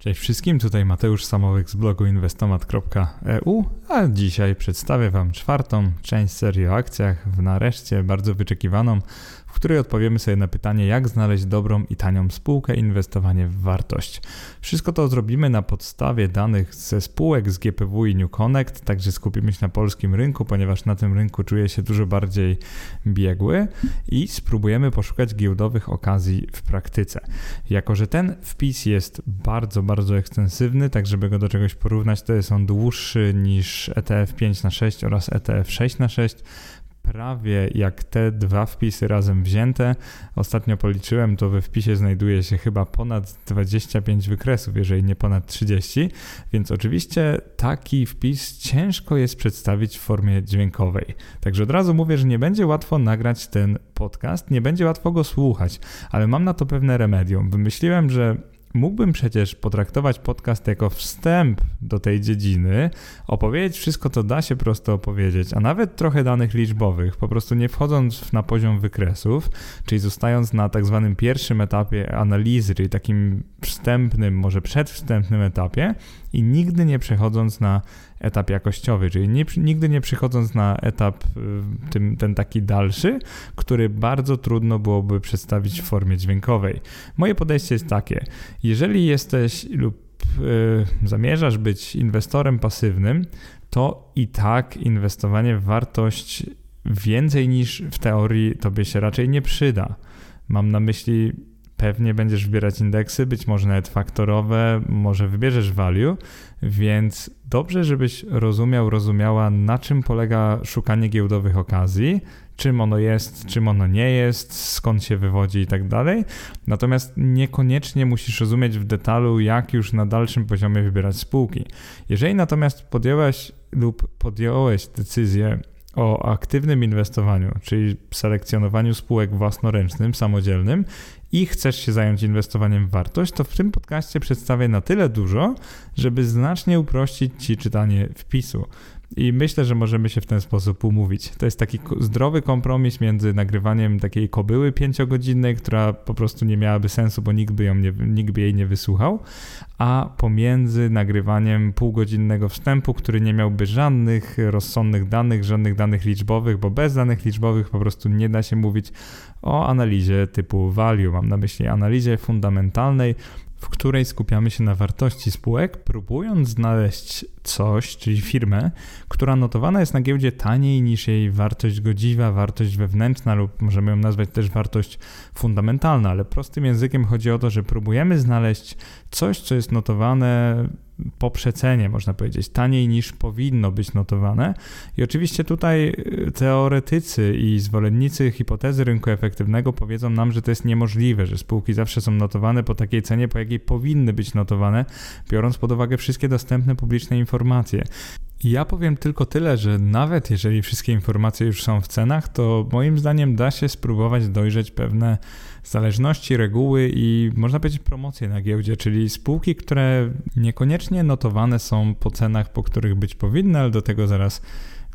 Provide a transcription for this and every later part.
Cześć wszystkim, tutaj Mateusz Samowyk z blogu inwestomat.eu, a dzisiaj przedstawię Wam czwartą część serii o akcjach, w nareszcie bardzo wyczekiwaną, w której odpowiemy sobie na pytanie, jak znaleźć dobrą i tanią spółkę inwestowanie w wartość. Wszystko to zrobimy na podstawie danych ze spółek z GPW i New Connect, także skupimy się na polskim rynku, ponieważ na tym rynku czuję się dużo bardziej biegły i spróbujemy poszukać giełdowych okazji w praktyce. Jako, że ten wpis jest bardzo, bardzo ekstensywny, tak żeby go do czegoś porównać, to jest on dłuższy niż ETF 5 na 6 oraz ETF 6 na 6 prawie jak te dwa wpisy razem wzięte. Ostatnio policzyłem, to we wpisie znajduje się chyba ponad 25 wykresów, jeżeli nie ponad 30, więc oczywiście taki wpis ciężko jest przedstawić w formie dźwiękowej. Także od razu mówię, że nie będzie łatwo nagrać ten podcast, nie będzie łatwo go słuchać, ale mam na to pewne remedium. Wymyśliłem, że Mógłbym przecież potraktować podcast jako wstęp do tej dziedziny, opowiedzieć wszystko, co da się prosto opowiedzieć, a nawet trochę danych liczbowych, po prostu nie wchodząc na poziom wykresów, czyli zostając na tak zwanym pierwszym etapie analizy, czyli takim wstępnym, może przedwstępnym etapie i nigdy nie przechodząc na etap jakościowy, czyli nie, nigdy nie przychodząc na etap y, tym, ten taki dalszy, który bardzo trudno byłoby przedstawić w formie dźwiękowej. Moje podejście jest takie, jeżeli jesteś lub y, zamierzasz być inwestorem pasywnym, to i tak inwestowanie w wartość więcej niż w teorii tobie się raczej nie przyda. Mam na myśli pewnie będziesz wybierać indeksy, być może nawet faktorowe, może wybierzesz value, więc dobrze, żebyś rozumiał, rozumiała, na czym polega szukanie giełdowych okazji, czym ono jest, czym ono nie jest, skąd się wywodzi i tak dalej. Natomiast niekoniecznie musisz rozumieć w detalu, jak już na dalszym poziomie wybierać spółki. Jeżeli natomiast podjęłaś lub podjąłeś decyzję o aktywnym inwestowaniu, czyli selekcjonowaniu spółek własnoręcznym, samodzielnym i chcesz się zająć inwestowaniem w wartość, to w tym podcaście przedstawię na tyle dużo, żeby znacznie uprościć Ci czytanie wpisu. I myślę, że możemy się w ten sposób umówić. To jest taki zdrowy kompromis między nagrywaniem takiej kobyły pięciogodzinnej, która po prostu nie miałaby sensu, bo nikt by, ją nie, nikt by jej nie wysłuchał, a pomiędzy nagrywaniem półgodzinnego wstępu, który nie miałby żadnych rozsądnych danych, żadnych danych liczbowych, bo bez danych liczbowych po prostu nie da się mówić o analizie typu value. Mam na myśli analizie fundamentalnej, w której skupiamy się na wartości spółek, próbując znaleźć coś, czyli firmę, która notowana jest na giełdzie taniej niż jej wartość godziwa, wartość wewnętrzna lub możemy ją nazwać też wartość fundamentalna, ale prostym językiem chodzi o to, że próbujemy znaleźć coś, co jest notowane po przecenie, można powiedzieć, taniej niż powinno być notowane. I oczywiście tutaj y, teoretycy i zwolennicy hipotezy rynku efektywnego powiedzą nam, że to jest niemożliwe, że spółki zawsze są notowane po takiej cenie, po jakiej powinny być notowane, biorąc pod uwagę wszystkie dostępne publiczne informacje. Ja powiem tylko tyle, że nawet jeżeli wszystkie informacje już są w cenach, to moim zdaniem da się spróbować dojrzeć pewne zależności, reguły i można powiedzieć promocje na giełdzie, czyli spółki, które niekoniecznie notowane są po cenach, po których być powinny, ale do tego zaraz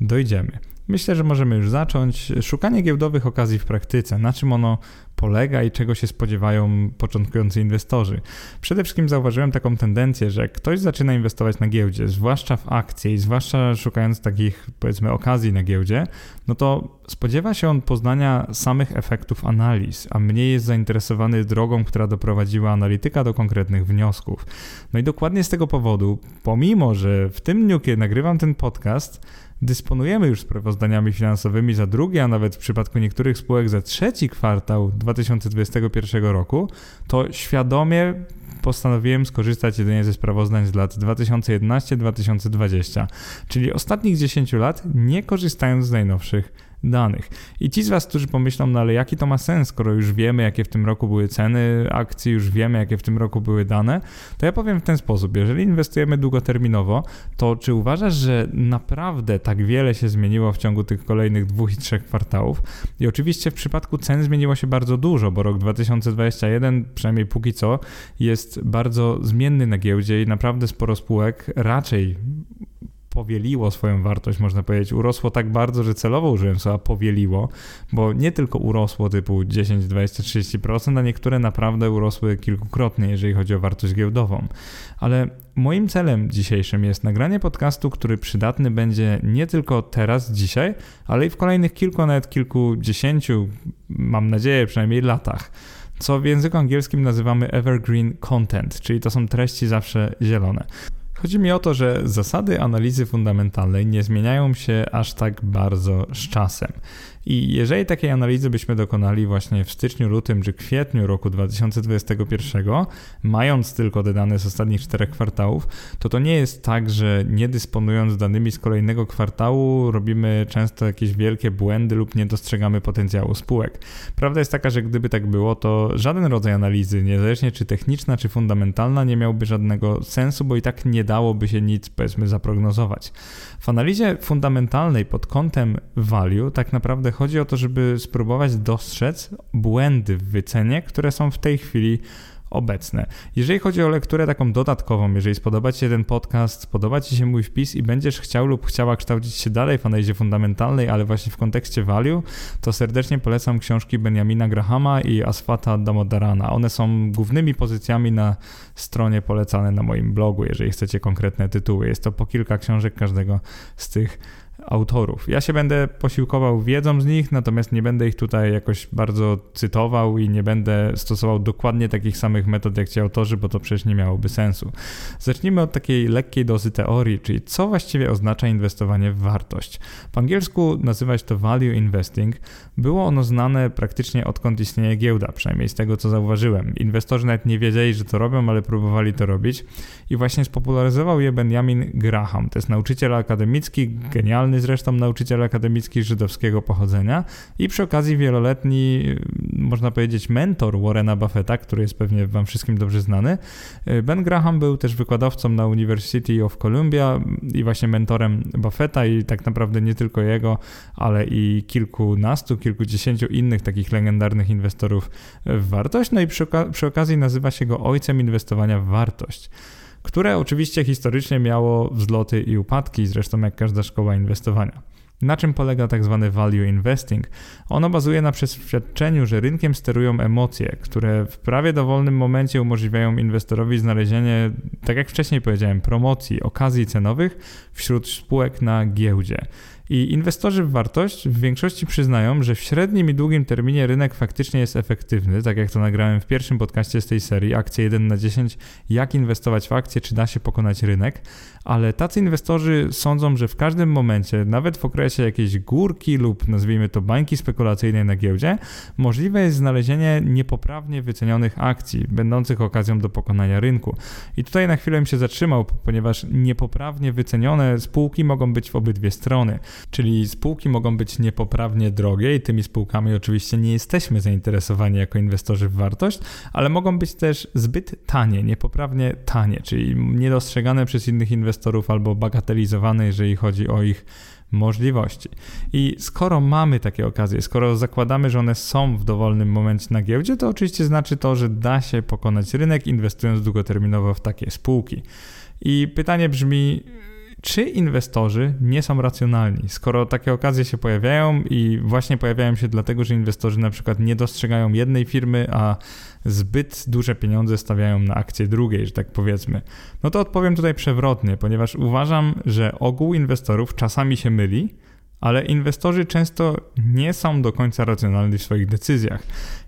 dojdziemy. Myślę, że możemy już zacząć. Szukanie giełdowych okazji w praktyce, na czym ono polega i czego się spodziewają początkujący inwestorzy. Przede wszystkim zauważyłem taką tendencję, że ktoś zaczyna inwestować na giełdzie, zwłaszcza w akcje i zwłaszcza szukając takich powiedzmy okazji na giełdzie, no to spodziewa się on poznania samych efektów analiz, a mniej jest zainteresowany drogą, która doprowadziła analityka do konkretnych wniosków. No i dokładnie z tego powodu, pomimo że w tym dniu, kiedy nagrywam ten podcast, dysponujemy już sprawozdaniami finansowymi za drugi, a nawet w przypadku niektórych spółek za trzeci kwartał 2021 roku, to świadomie postanowiłem skorzystać jedynie ze sprawozdań z lat 2011-2020, czyli ostatnich 10 lat, nie korzystając z najnowszych danych. I ci z Was, którzy pomyślą, no ale jaki to ma sens, skoro już wiemy, jakie w tym roku były ceny akcji, już wiemy, jakie w tym roku były dane, to ja powiem w ten sposób. Jeżeli inwestujemy długoterminowo, to czy uważasz, że naprawdę tak wiele się zmieniło w ciągu tych kolejnych dwóch i trzech kwartałów? I oczywiście w przypadku cen zmieniło się bardzo dużo, bo rok 2021, przynajmniej póki co, jest bardzo zmienny na giełdzie i naprawdę sporo spółek raczej powieliło swoją wartość, można powiedzieć. Urosło tak bardzo, że celowo użyłem słowa powieliło, bo nie tylko urosło typu 10, 20, 30%, a niektóre naprawdę urosły kilkukrotnie, jeżeli chodzi o wartość giełdową. Ale moim celem dzisiejszym jest nagranie podcastu, który przydatny będzie nie tylko teraz, dzisiaj, ale i w kolejnych kilku, nawet kilkudziesięciu, mam nadzieję, przynajmniej latach co w języku angielskim nazywamy evergreen content, czyli to są treści zawsze zielone. Chodzi mi o to, że zasady analizy fundamentalnej nie zmieniają się aż tak bardzo z czasem. I jeżeli takiej analizy byśmy dokonali właśnie w styczniu, lutym czy kwietniu roku 2021, mając tylko te dane z ostatnich czterech kwartałów, to to nie jest tak, że nie dysponując danymi z kolejnego kwartału robimy często jakieś wielkie błędy lub nie dostrzegamy potencjału spółek. Prawda jest taka, że gdyby tak było, to żaden rodzaj analizy, niezależnie czy techniczna, czy fundamentalna, nie miałby żadnego sensu, bo i tak nie dałoby się nic, powiedzmy, zaprognozować. W analizie fundamentalnej pod kątem value tak naprawdę chodzi o to, żeby spróbować dostrzec błędy w wycenie, które są w tej chwili obecne. Jeżeli chodzi o lekturę taką dodatkową, jeżeli spodoba Ci się ten podcast, spodoba Ci się mój wpis i będziesz chciał lub chciała kształcić się dalej w analizie fundamentalnej, ale właśnie w kontekście value, to serdecznie polecam książki Benjamina Grahama i Asfata Damodarana. One są głównymi pozycjami na stronie polecane na moim blogu, jeżeli chcecie konkretne tytuły. Jest to po kilka książek każdego z tych autorów. Ja się będę posiłkował wiedzą z nich, natomiast nie będę ich tutaj jakoś bardzo cytował i nie będę stosował dokładnie takich samych metod jak ci autorzy, bo to przecież nie miałoby sensu. Zacznijmy od takiej lekkiej dozy teorii, czyli co właściwie oznacza inwestowanie w wartość. Po angielsku nazywać to value investing. Było ono znane praktycznie odkąd istnieje giełda, przynajmniej z tego co zauważyłem. Inwestorzy nawet nie wiedzieli, że to robią, ale próbowali to robić i właśnie spopularyzował je Benjamin Graham. To jest nauczyciel akademicki, genialny zresztą nauczyciel akademicki żydowskiego pochodzenia i przy okazji wieloletni, można powiedzieć, mentor Warrena Buffetta, który jest pewnie Wam wszystkim dobrze znany. Ben Graham był też wykładowcą na University of Columbia i właśnie mentorem Buffetta i tak naprawdę nie tylko jego, ale i kilkunastu, kilkudziesięciu innych takich legendarnych inwestorów w wartość. No i przy, przy okazji nazywa się go ojcem inwestowania w wartość które oczywiście historycznie miało wzloty i upadki, zresztą jak każda szkoła inwestowania. Na czym polega tak zwany value investing? Ono bazuje na przeświadczeniu, że rynkiem sterują emocje, które w prawie dowolnym momencie umożliwiają inwestorowi znalezienie, tak jak wcześniej powiedziałem, promocji, okazji cenowych wśród spółek na giełdzie. I inwestorzy w wartość w większości przyznają, że w średnim i długim terminie rynek faktycznie jest efektywny, tak jak to nagrałem w pierwszym podcaście z tej serii, akcje 1 na 10, jak inwestować w akcje, czy da się pokonać rynek, ale tacy inwestorzy sądzą, że w każdym momencie, nawet w okresie jakiejś górki lub nazwijmy to bańki spekulacyjnej na giełdzie, możliwe jest znalezienie niepoprawnie wycenionych akcji, będących okazją do pokonania rynku. I tutaj na chwilę bym się zatrzymał, ponieważ niepoprawnie wycenione spółki mogą być w obydwie strony. Czyli spółki mogą być niepoprawnie drogie i tymi spółkami oczywiście nie jesteśmy zainteresowani jako inwestorzy w wartość, ale mogą być też zbyt tanie, niepoprawnie tanie, czyli niedostrzegane przez innych inwestorów albo bagatelizowane, jeżeli chodzi o ich możliwości. I skoro mamy takie okazje, skoro zakładamy, że one są w dowolnym momencie na giełdzie, to oczywiście znaczy to, że da się pokonać rynek inwestując długoterminowo w takie spółki. I pytanie brzmi, czy inwestorzy nie są racjonalni, skoro takie okazje się pojawiają i właśnie pojawiają się dlatego, że inwestorzy na przykład nie dostrzegają jednej firmy, a zbyt duże pieniądze stawiają na akcje drugiej, że tak powiedzmy. No to odpowiem tutaj przewrotnie, ponieważ uważam, że ogół inwestorów czasami się myli, ale inwestorzy często nie są do końca racjonalni w swoich decyzjach.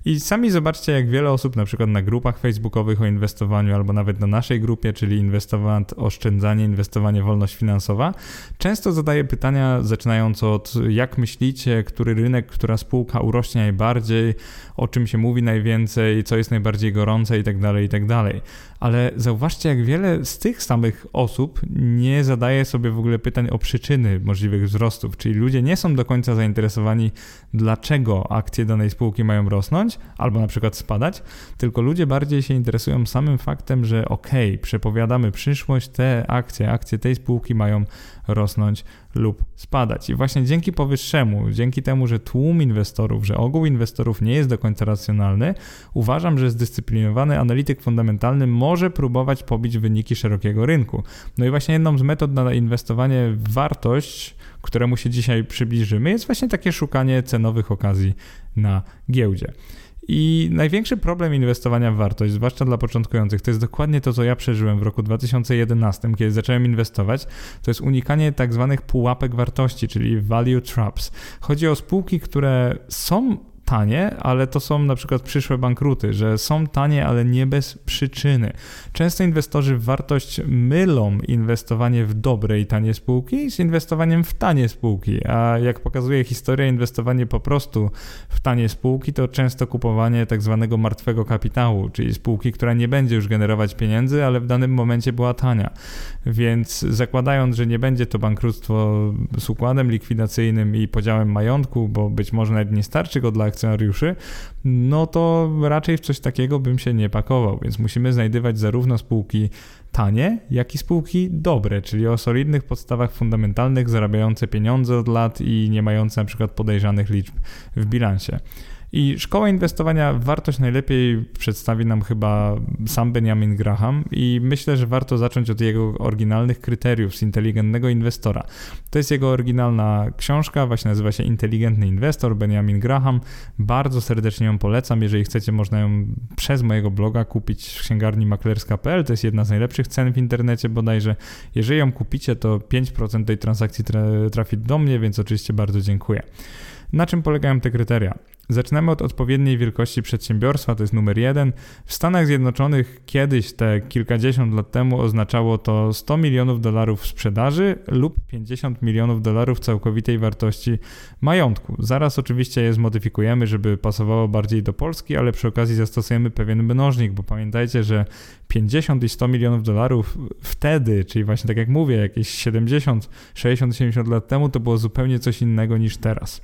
I sami zobaczcie, jak wiele osób, na przykład na grupach facebookowych o inwestowaniu, albo nawet na naszej grupie, czyli inwestowant, oszczędzanie, inwestowanie, wolność finansowa, często zadaje pytania, zaczynając od jak myślicie, który rynek, która spółka urośnie najbardziej, o czym się mówi najwięcej, co jest najbardziej gorące itd., tak itd. Tak Ale zauważcie, jak wiele z tych samych osób nie zadaje sobie w ogóle pytań o przyczyny możliwych wzrostów, czyli ludzie nie są do końca zainteresowani, dlaczego akcje danej spółki mają rosnąć, albo na przykład spadać, tylko ludzie bardziej się interesują samym faktem, że ok, przepowiadamy przyszłość, te akcje, akcje tej spółki mają rosnąć lub spadać. I właśnie dzięki powyższemu, dzięki temu, że tłum inwestorów, że ogół inwestorów nie jest do końca racjonalny, uważam, że zdyscyplinowany analityk fundamentalny może próbować pobić wyniki szerokiego rynku. No i właśnie jedną z metod na inwestowanie w wartość, któremu się dzisiaj przybliżymy, jest właśnie takie szukanie cenowych okazji na giełdzie. I największy problem inwestowania w wartość, zwłaszcza dla początkujących, to jest dokładnie to, co ja przeżyłem w roku 2011, kiedy zacząłem inwestować. To jest unikanie tak zwanych pułapek wartości, czyli value traps. Chodzi o spółki, które są tanie, ale to są na przykład przyszłe bankruty, że są tanie, ale nie bez przyczyny. Często inwestorzy w wartość mylą inwestowanie w dobre i tanie spółki z inwestowaniem w tanie spółki, a jak pokazuje historia, inwestowanie po prostu w tanie spółki to często kupowanie tak zwanego martwego kapitału, czyli spółki, która nie będzie już generować pieniędzy, ale w danym momencie była tania. Więc zakładając, że nie będzie to bankructwo z układem likwidacyjnym i podziałem majątku, bo być może nawet nie starczy go dla akcjonariuszy, no to raczej w coś takiego bym się nie pakował, więc musimy znajdywać zarówno spółki tanie, jak i spółki dobre, czyli o solidnych podstawach fundamentalnych, zarabiające pieniądze od lat i nie mające na przykład podejrzanych liczb w bilansie. I szkoła inwestowania wartość najlepiej przedstawi nam chyba sam Benjamin Graham i myślę, że warto zacząć od jego oryginalnych kryteriów z inteligentnego inwestora. To jest jego oryginalna książka, właśnie nazywa się Inteligentny Inwestor, Benjamin Graham. Bardzo serdecznie ją polecam. Jeżeli chcecie, można ją przez mojego bloga kupić w księgarni maklerska.pl. To jest jedna z najlepszych cen w internecie bodajże. Jeżeli ją kupicie, to 5% tej transakcji trafi do mnie, więc oczywiście bardzo dziękuję. Na czym polegają te kryteria? Zaczynamy od odpowiedniej wielkości przedsiębiorstwa, to jest numer jeden. W Stanach Zjednoczonych kiedyś, te kilkadziesiąt lat temu, oznaczało to 100 milionów dolarów sprzedaży lub 50 milionów dolarów całkowitej wartości majątku. Zaraz oczywiście je zmodyfikujemy, żeby pasowało bardziej do Polski, ale przy okazji zastosujemy pewien mnożnik, bo pamiętajcie, że 50 i 100 milionów dolarów wtedy, czyli właśnie tak jak mówię, jakieś 70, 60, 70 lat temu, to było zupełnie coś innego niż teraz.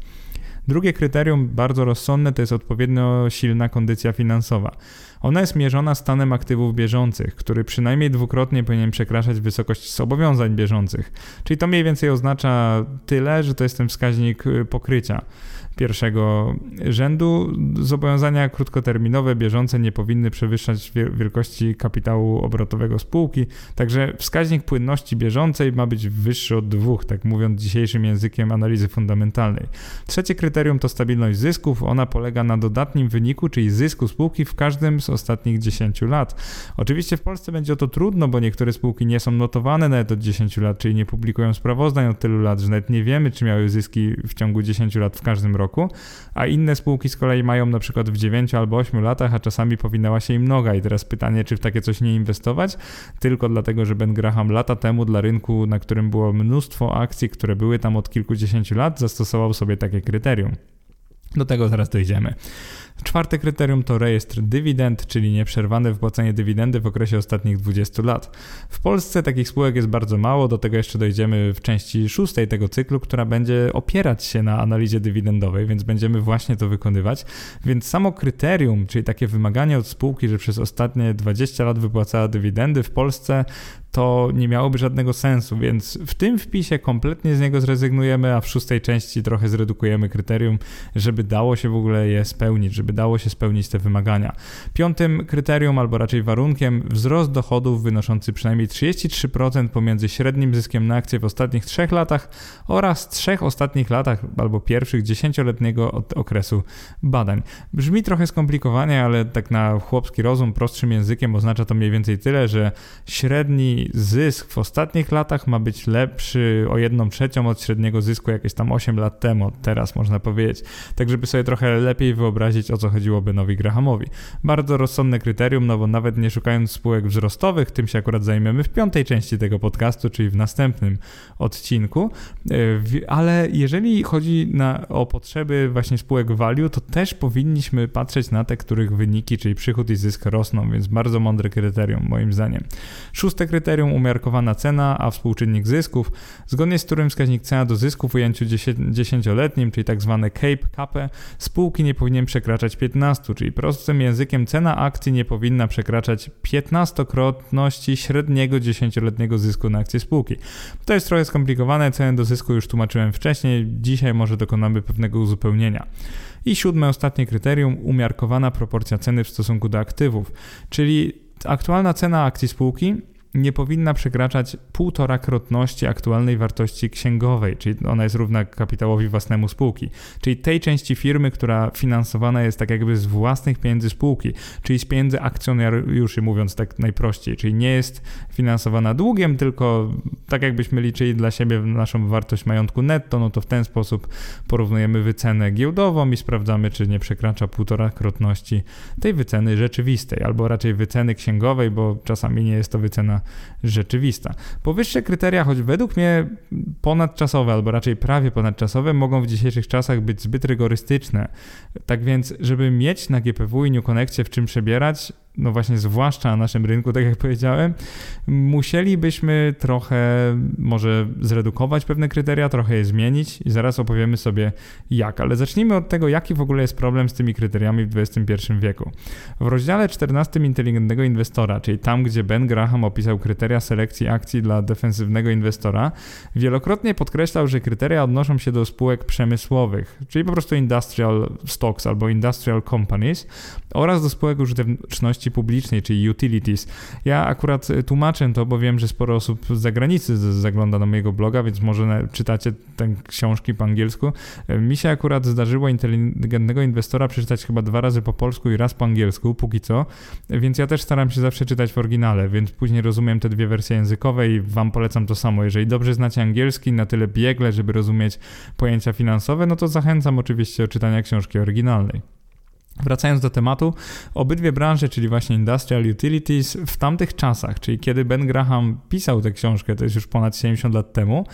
Drugie kryterium, bardzo rozsądne, to jest odpowiednio silna kondycja finansowa. Ona jest mierzona stanem aktywów bieżących, który przynajmniej dwukrotnie powinien przekraczać wysokość zobowiązań bieżących. Czyli to mniej więcej oznacza tyle, że to jest ten wskaźnik y, pokrycia pierwszego rzędu. Zobowiązania krótkoterminowe, bieżące nie powinny przewyższać wielkości kapitału obrotowego spółki, także wskaźnik płynności bieżącej ma być wyższy od dwóch, tak mówiąc dzisiejszym językiem analizy fundamentalnej. Trzecie kryterium to stabilność zysków. Ona polega na dodatnim wyniku, czyli zysku spółki w każdym z ostatnich 10 lat. Oczywiście w Polsce będzie o to trudno, bo niektóre spółki nie są notowane nawet od 10 lat, czyli nie publikują sprawozdań od tylu lat, że nawet nie wiemy, czy miały zyski w ciągu 10 lat w każdym roku a inne spółki z kolei mają na przykład w 9 albo 8 latach, a czasami powinęła się im noga. I teraz pytanie, czy w takie coś nie inwestować? Tylko dlatego, że Ben Graham lata temu dla rynku, na którym było mnóstwo akcji, które były tam od kilkudziesięciu lat, zastosował sobie takie kryterium. Do tego zaraz dojdziemy. Czwarte kryterium to rejestr dywidend, czyli nieprzerwane wypłacanie dywidendy w okresie ostatnich 20 lat. W Polsce takich spółek jest bardzo mało, do tego jeszcze dojdziemy w części szóstej tego cyklu, która będzie opierać się na analizie dywidendowej, więc będziemy właśnie to wykonywać. Więc samo kryterium, czyli takie wymaganie od spółki, że przez ostatnie 20 lat wypłacała dywidendy w Polsce, to nie miałoby żadnego sensu, więc w tym wpisie kompletnie z niego zrezygnujemy, a w szóstej części trochę zredukujemy kryterium, żeby dało się w ogóle je spełnić, żeby dało się spełnić te wymagania. Piątym kryterium, albo raczej warunkiem, wzrost dochodów wynoszący przynajmniej 33% pomiędzy średnim zyskiem na akcję w ostatnich trzech latach oraz trzech ostatnich latach albo pierwszych dziesięcioletniego okresu badań. Brzmi trochę skomplikowanie, ale tak na chłopski rozum, prostszym językiem oznacza to mniej więcej tyle, że średni zysk w ostatnich latach ma być lepszy o jedną trzecią od średniego zysku jakieś tam 8 lat temu, teraz można powiedzieć. Tak, żeby sobie trochę lepiej wyobrazić, o co chodziło Benowi Grahamowi. Bardzo rozsądne kryterium, no bo nawet nie szukając spółek wzrostowych, tym się akurat zajmiemy w piątej części tego podcastu, czyli w następnym odcinku. E, ale jeżeli chodzi na, o potrzeby właśnie spółek value, to też powinniśmy patrzeć na te, których wyniki, czyli przychód i zysk rosną, więc bardzo mądre kryterium moim zdaniem. Szóste kryterium umiarkowana cena, a współczynnik zysków, zgodnie z którym wskaźnik cena do zysku w ujęciu dziesięcioletnim, czyli tak zwane CAPE, spółki nie powinien przekraczać przekraczać 15, czyli prostym językiem cena akcji nie powinna przekraczać 15-krotności średniego 10-letniego zysku na akcję spółki. To jest trochę skomplikowane, cenę do zysku już tłumaczyłem wcześniej, dzisiaj może dokonamy pewnego uzupełnienia. I siódme, ostatnie kryterium, umiarkowana proporcja ceny w stosunku do aktywów, czyli aktualna cena akcji spółki nie powinna przekraczać półtora krotności aktualnej wartości księgowej, czyli ona jest równa kapitałowi własnemu spółki, czyli tej części firmy, która finansowana jest tak jakby z własnych pieniędzy spółki, czyli z pieniędzy akcjonariuszy, mówiąc tak najprościej, czyli nie jest finansowana długiem, tylko tak jakbyśmy liczyli dla siebie naszą wartość majątku netto, no to w ten sposób porównujemy wycenę giełdową i sprawdzamy, czy nie przekracza półtora krotności tej wyceny rzeczywistej, albo raczej wyceny księgowej, bo czasami nie jest to wycena rzeczywista. Powyższe kryteria, choć według mnie ponadczasowe, albo raczej prawie ponadczasowe, mogą w dzisiejszych czasach być zbyt rygorystyczne. Tak więc, żeby mieć na GPW i New Connectie w czym przebierać, no właśnie zwłaszcza na naszym rynku, tak jak powiedziałem, musielibyśmy trochę może zredukować pewne kryteria, trochę je zmienić i zaraz opowiemy sobie jak. Ale zacznijmy od tego, jaki w ogóle jest problem z tymi kryteriami w XXI wieku. W rozdziale 14 inteligentnego inwestora, czyli tam, gdzie Ben Graham opisał kryteria selekcji akcji dla defensywnego inwestora, wielokrotnie podkreślał, że kryteria odnoszą się do spółek przemysłowych, czyli po prostu industrial stocks albo industrial companies oraz do spółek użyteczności publicznej, czyli utilities. Ja akurat e, tłumaczę to, bo wiem, że sporo osób z zagranicy zagląda na mojego bloga, więc może czytacie te książki po angielsku. E, mi się akurat zdarzyło inteligentnego inwestora przeczytać chyba dwa razy po polsku i raz po angielsku, póki co, więc ja też staram się zawsze czytać w oryginale, więc później rozumiem te dwie wersje językowe i wam polecam to samo. Jeżeli dobrze znacie angielski na tyle biegle, żeby rozumieć pojęcia finansowe, no to zachęcam oczywiście do czytania książki oryginalnej. Wracając do tematu, obydwie branże, czyli właśnie Industrial Utilities, w tamtych czasach, czyli kiedy Ben Graham pisał tę książkę, to jest już ponad 70 lat temu,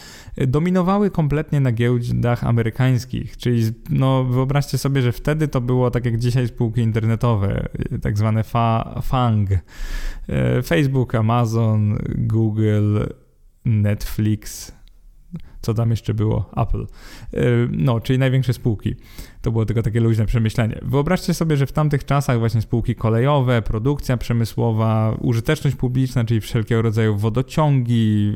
dominowały kompletnie na giełdach amerykańskich. Czyli no, wyobraźcie sobie, że wtedy to było tak jak dzisiaj spółki internetowe, tak zwane fa FANG. E, Facebook, Amazon, Google, Netflix, co tam jeszcze było? Apple. E, no, czyli największe spółki. To było tylko takie luźne przemyślenie. Wyobraźcie sobie, że w tamtych czasach właśnie spółki kolejowe, produkcja przemysłowa, użyteczność publiczna, czyli wszelkiego rodzaju wodociągi,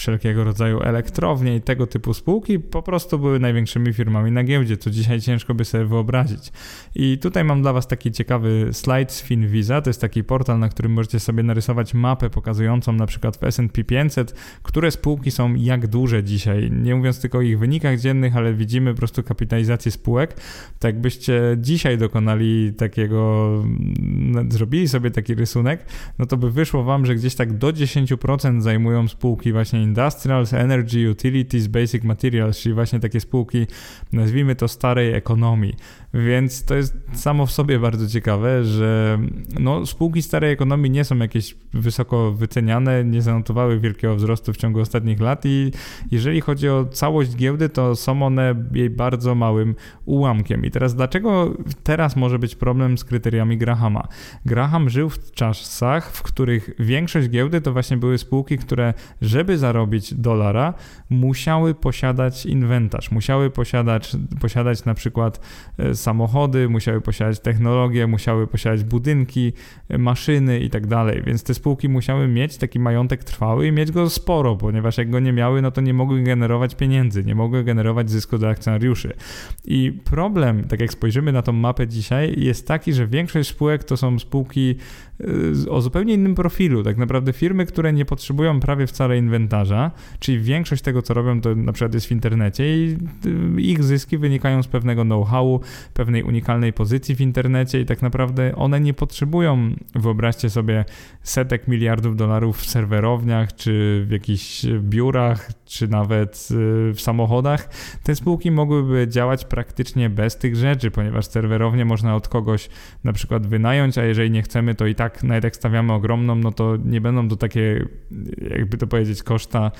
wszelkiego rodzaju elektrownie i tego typu spółki po prostu były największymi firmami na giełdzie, co dzisiaj ciężko by sobie wyobrazić. I tutaj mam dla Was taki ciekawy slajd z FinVisa, to jest taki portal, na którym możecie sobie narysować mapę pokazującą na przykład w S&P 500, które spółki są jak duże dzisiaj. Nie mówiąc tylko o ich wynikach dziennych, ale widzimy po prostu kapitalizację spółek. Tak jakbyście dzisiaj dokonali takiego, zrobili sobie taki rysunek, no to by wyszło Wam, że gdzieś tak do 10% zajmują spółki właśnie Industrials, Energy, Utilities, Basic Materials, czyli właśnie takie spółki, nazwijmy to starej ekonomii. Więc to jest samo w sobie bardzo ciekawe, że no, spółki starej ekonomii nie są jakieś wysoko wyceniane, nie zanotowały wielkiego wzrostu w ciągu ostatnich lat i jeżeli chodzi o całość giełdy, to są one jej bardzo małym ułamkiem. I teraz dlaczego teraz może być problem z kryteriami Grahama? Graham żył w czasach, w których większość giełdy to właśnie były spółki, które żeby zarobić dolara, musiały posiadać inwentarz, musiały posiadać, posiadać na przykład e, samochody, musiały posiadać technologię, musiały posiadać budynki, maszyny i tak dalej. Więc te spółki musiały mieć taki majątek trwały i mieć go sporo, ponieważ jak go nie miały, no to nie mogły generować pieniędzy, nie mogły generować zysku dla akcjonariuszy. I problem, tak jak spojrzymy na tą mapę dzisiaj, jest taki, że większość spółek to są spółki o zupełnie innym profilu. Tak naprawdę firmy, które nie potrzebują prawie wcale inwentarza, czyli większość tego, co robią, to na przykład jest w internecie i y, ich zyski wynikają z pewnego know-howu, pewnej unikalnej pozycji w internecie i tak naprawdę one nie potrzebują, wyobraźcie sobie, setek miliardów dolarów w serwerowniach, czy w jakichś biurach, czy nawet y, w samochodach. Te spółki mogłyby działać praktycznie bez tych rzeczy, ponieważ serwerownie można od kogoś na przykład wynająć, a jeżeli nie chcemy, to i tak nawet jak stawiamy ogromną, no to nie będą to takie, jakby to powiedzieć, koszta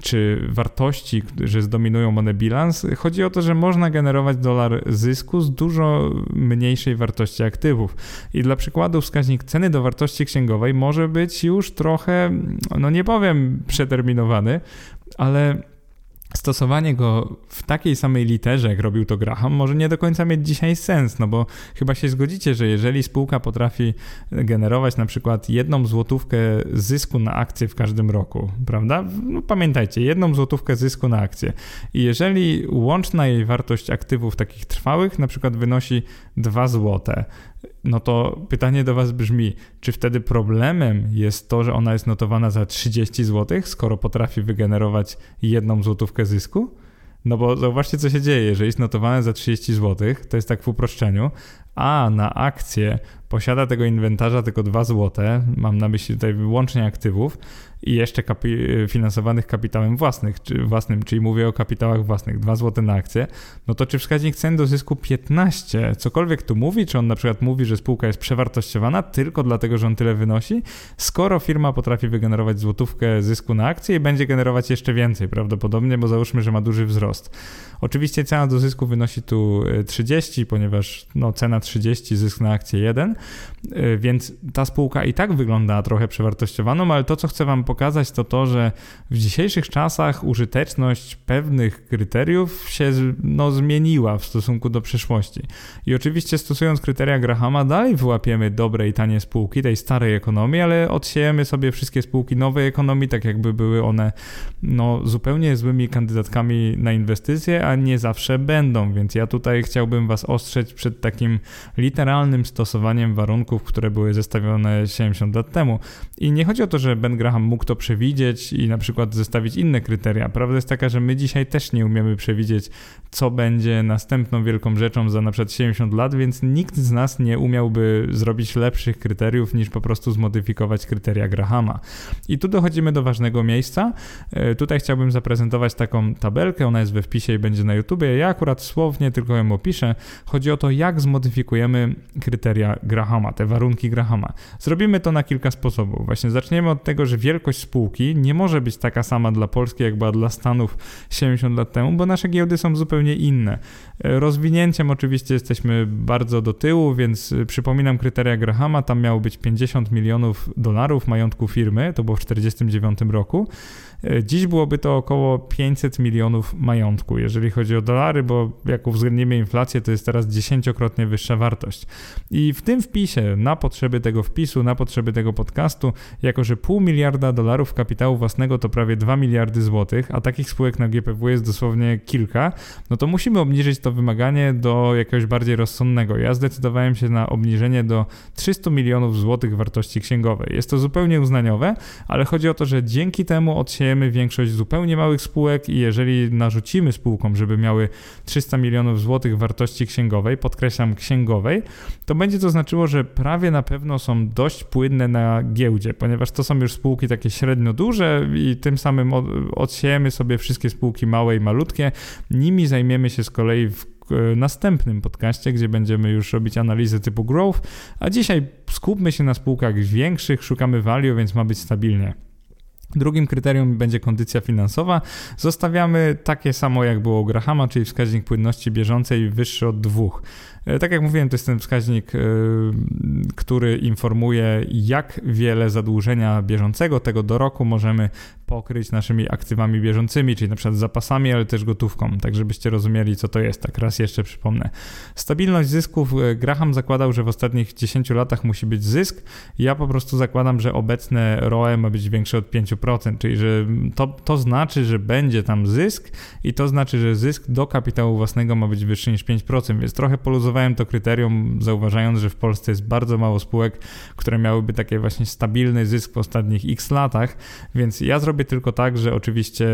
czy wartości, że zdominują one bilans. Chodzi o to, że można generować dolar zysku z dużo mniejszej wartości aktywów. I dla przykładu wskaźnik ceny do wartości księgowej może być już trochę, no nie powiem przeterminowany, ale stosowanie go w takiej samej literze, jak robił to Graham, może nie do końca mieć dzisiaj sens, no bo chyba się zgodzicie, że jeżeli spółka potrafi generować na przykład jedną złotówkę zysku na akcję w każdym roku, prawda? No pamiętajcie, jedną złotówkę zysku na akcję. I jeżeli łączna jej wartość aktywów takich trwałych na przykład wynosi 2 złote, no to pytanie do Was brzmi, czy wtedy problemem jest to, że ona jest notowana za 30 zł, skoro potrafi wygenerować jedną złotówkę zysku? No bo zauważcie, co się dzieje. Jeżeli jest notowane za 30 zł, to jest tak w uproszczeniu, a na akcję posiada tego inwentarza tylko 2 zł, mam na myśli tutaj wyłącznie aktywów, i jeszcze kapi- finansowanych kapitałem własnych, czy własnym, czyli mówię o kapitałach własnych, 2 zł na akcję, no to czy wskaźnik cen do zysku 15, cokolwiek tu mówi, czy on na przykład mówi, że spółka jest przewartościowana tylko dlatego, że on tyle wynosi, skoro firma potrafi wygenerować złotówkę zysku na akcję i będzie generować jeszcze więcej prawdopodobnie, bo załóżmy, że ma duży wzrost. Oczywiście cena do zysku wynosi tu 30, e, ponieważ no, cena 30, zysk na akcję 1, e, więc ta spółka i tak wygląda trochę przewartościowaną, ale to, co chcę Wam pokazać, to to, że w dzisiejszych czasach użyteczność pewnych kryteriów się no, zmieniła w stosunku do przeszłości. I oczywiście stosując kryteria Grahama dalej wyłapiemy dobre i tanie spółki tej starej ekonomii, ale odsiejemy sobie wszystkie spółki nowej ekonomii, tak jakby były one no, zupełnie złymi kandydatkami na inwestycje, a nie zawsze będą, więc ja tutaj chciałbym Was ostrzec przed takim literalnym stosowaniem warunków, które były zestawione 70 lat temu. I nie chodzi o to, że Ben Graham mógł to przewidzieć i na przykład zestawić inne kryteria. Prawda jest taka, że my dzisiaj też nie umiemy przewidzieć, co będzie następną wielką rzeczą za na przykład 70 lat, więc nikt z nas nie umiałby zrobić lepszych kryteriów niż po prostu zmodyfikować kryteria Grahama. I tu dochodzimy do ważnego miejsca. E, tutaj chciałbym zaprezentować taką tabelkę, ona jest we wpisie i będzie na YouTubie. Ja akurat słownie tylko ją opiszę. Chodzi o to, jak zmodyfikujemy kryteria Grahama, te warunki Grahama. Zrobimy to na kilka sposobów. Właśnie zaczniemy od tego, że wielkość spółki nie może być taka sama dla Polski, jak była dla Stanów 70 lat temu, bo nasze giełdy są zupełnie inne. Rozwinięciem oczywiście jesteśmy bardzo do tyłu, więc przypominam kryteria Grahama, tam miało być 50 milionów dolarów majątku firmy, to było w 1949 roku. Dziś byłoby to około 500 milionów majątku, jeżeli chodzi o dolary, bo jak uwzględnimy inflację, to jest teraz dziesięciokrotnie wyższa wartość. I w tym wpisie, na potrzeby tego wpisu, na potrzeby tego podcastu, jako że pół miliarda dolarów kapitału własnego to prawie 2 miliardy złotych, a takich spółek na GPW jest dosłownie kilka, no to musimy obniżyć to wymaganie do jakiegoś bardziej rozsądnego. Ja zdecydowałem się na obniżenie do 300 milionów złotych wartości księgowej. Jest to zupełnie uznaniowe, ale chodzi o to, że dzięki temu odsiejemy dajemy większość zupełnie małych spółek i jeżeli narzucimy spółkom, żeby miały 300 milionów złotych wartości księgowej, podkreślam księgowej, to będzie to znaczyło, że prawie na pewno są dość płynne na giełdzie, ponieważ to są już spółki takie średnio duże i tym samym odsiejemy sobie wszystkie spółki małe i malutkie. Nimi zajmiemy się z kolei w następnym podcaście, gdzie będziemy już robić analizy typu growth, a dzisiaj skupmy się na spółkach większych, szukamy value, więc ma być stabilnie. Drugim kryterium będzie kondycja finansowa. Zostawiamy takie samo jak było u Grahama, czyli wskaźnik płynności bieżącej wyższy od dwóch. E, tak jak mówiłem, to jest ten wskaźnik, e, który informuje, jak wiele zadłużenia bieżącego tego do roku możemy pokryć naszymi aktywami bieżącymi, czyli na przykład zapasami, ale też gotówką, tak żebyście rozumieli, co to jest. Tak raz jeszcze przypomnę. Stabilność zysków. E, Graham zakładał, że w ostatnich 10 latach musi być zysk. Ja po prostu zakładam, że obecne ROE ma być większe od 5%, czyli że to, to znaczy, że będzie tam zysk i to znaczy, że zysk do kapitału własnego ma być wyższy niż 5%, więc trochę poluzowałem to kryterium, zauważając, że w Polsce jest bardzo mało spółek, które miałyby taki właśnie stabilny zysk w ostatnich x latach, więc ja zrobię tylko tak, że oczywiście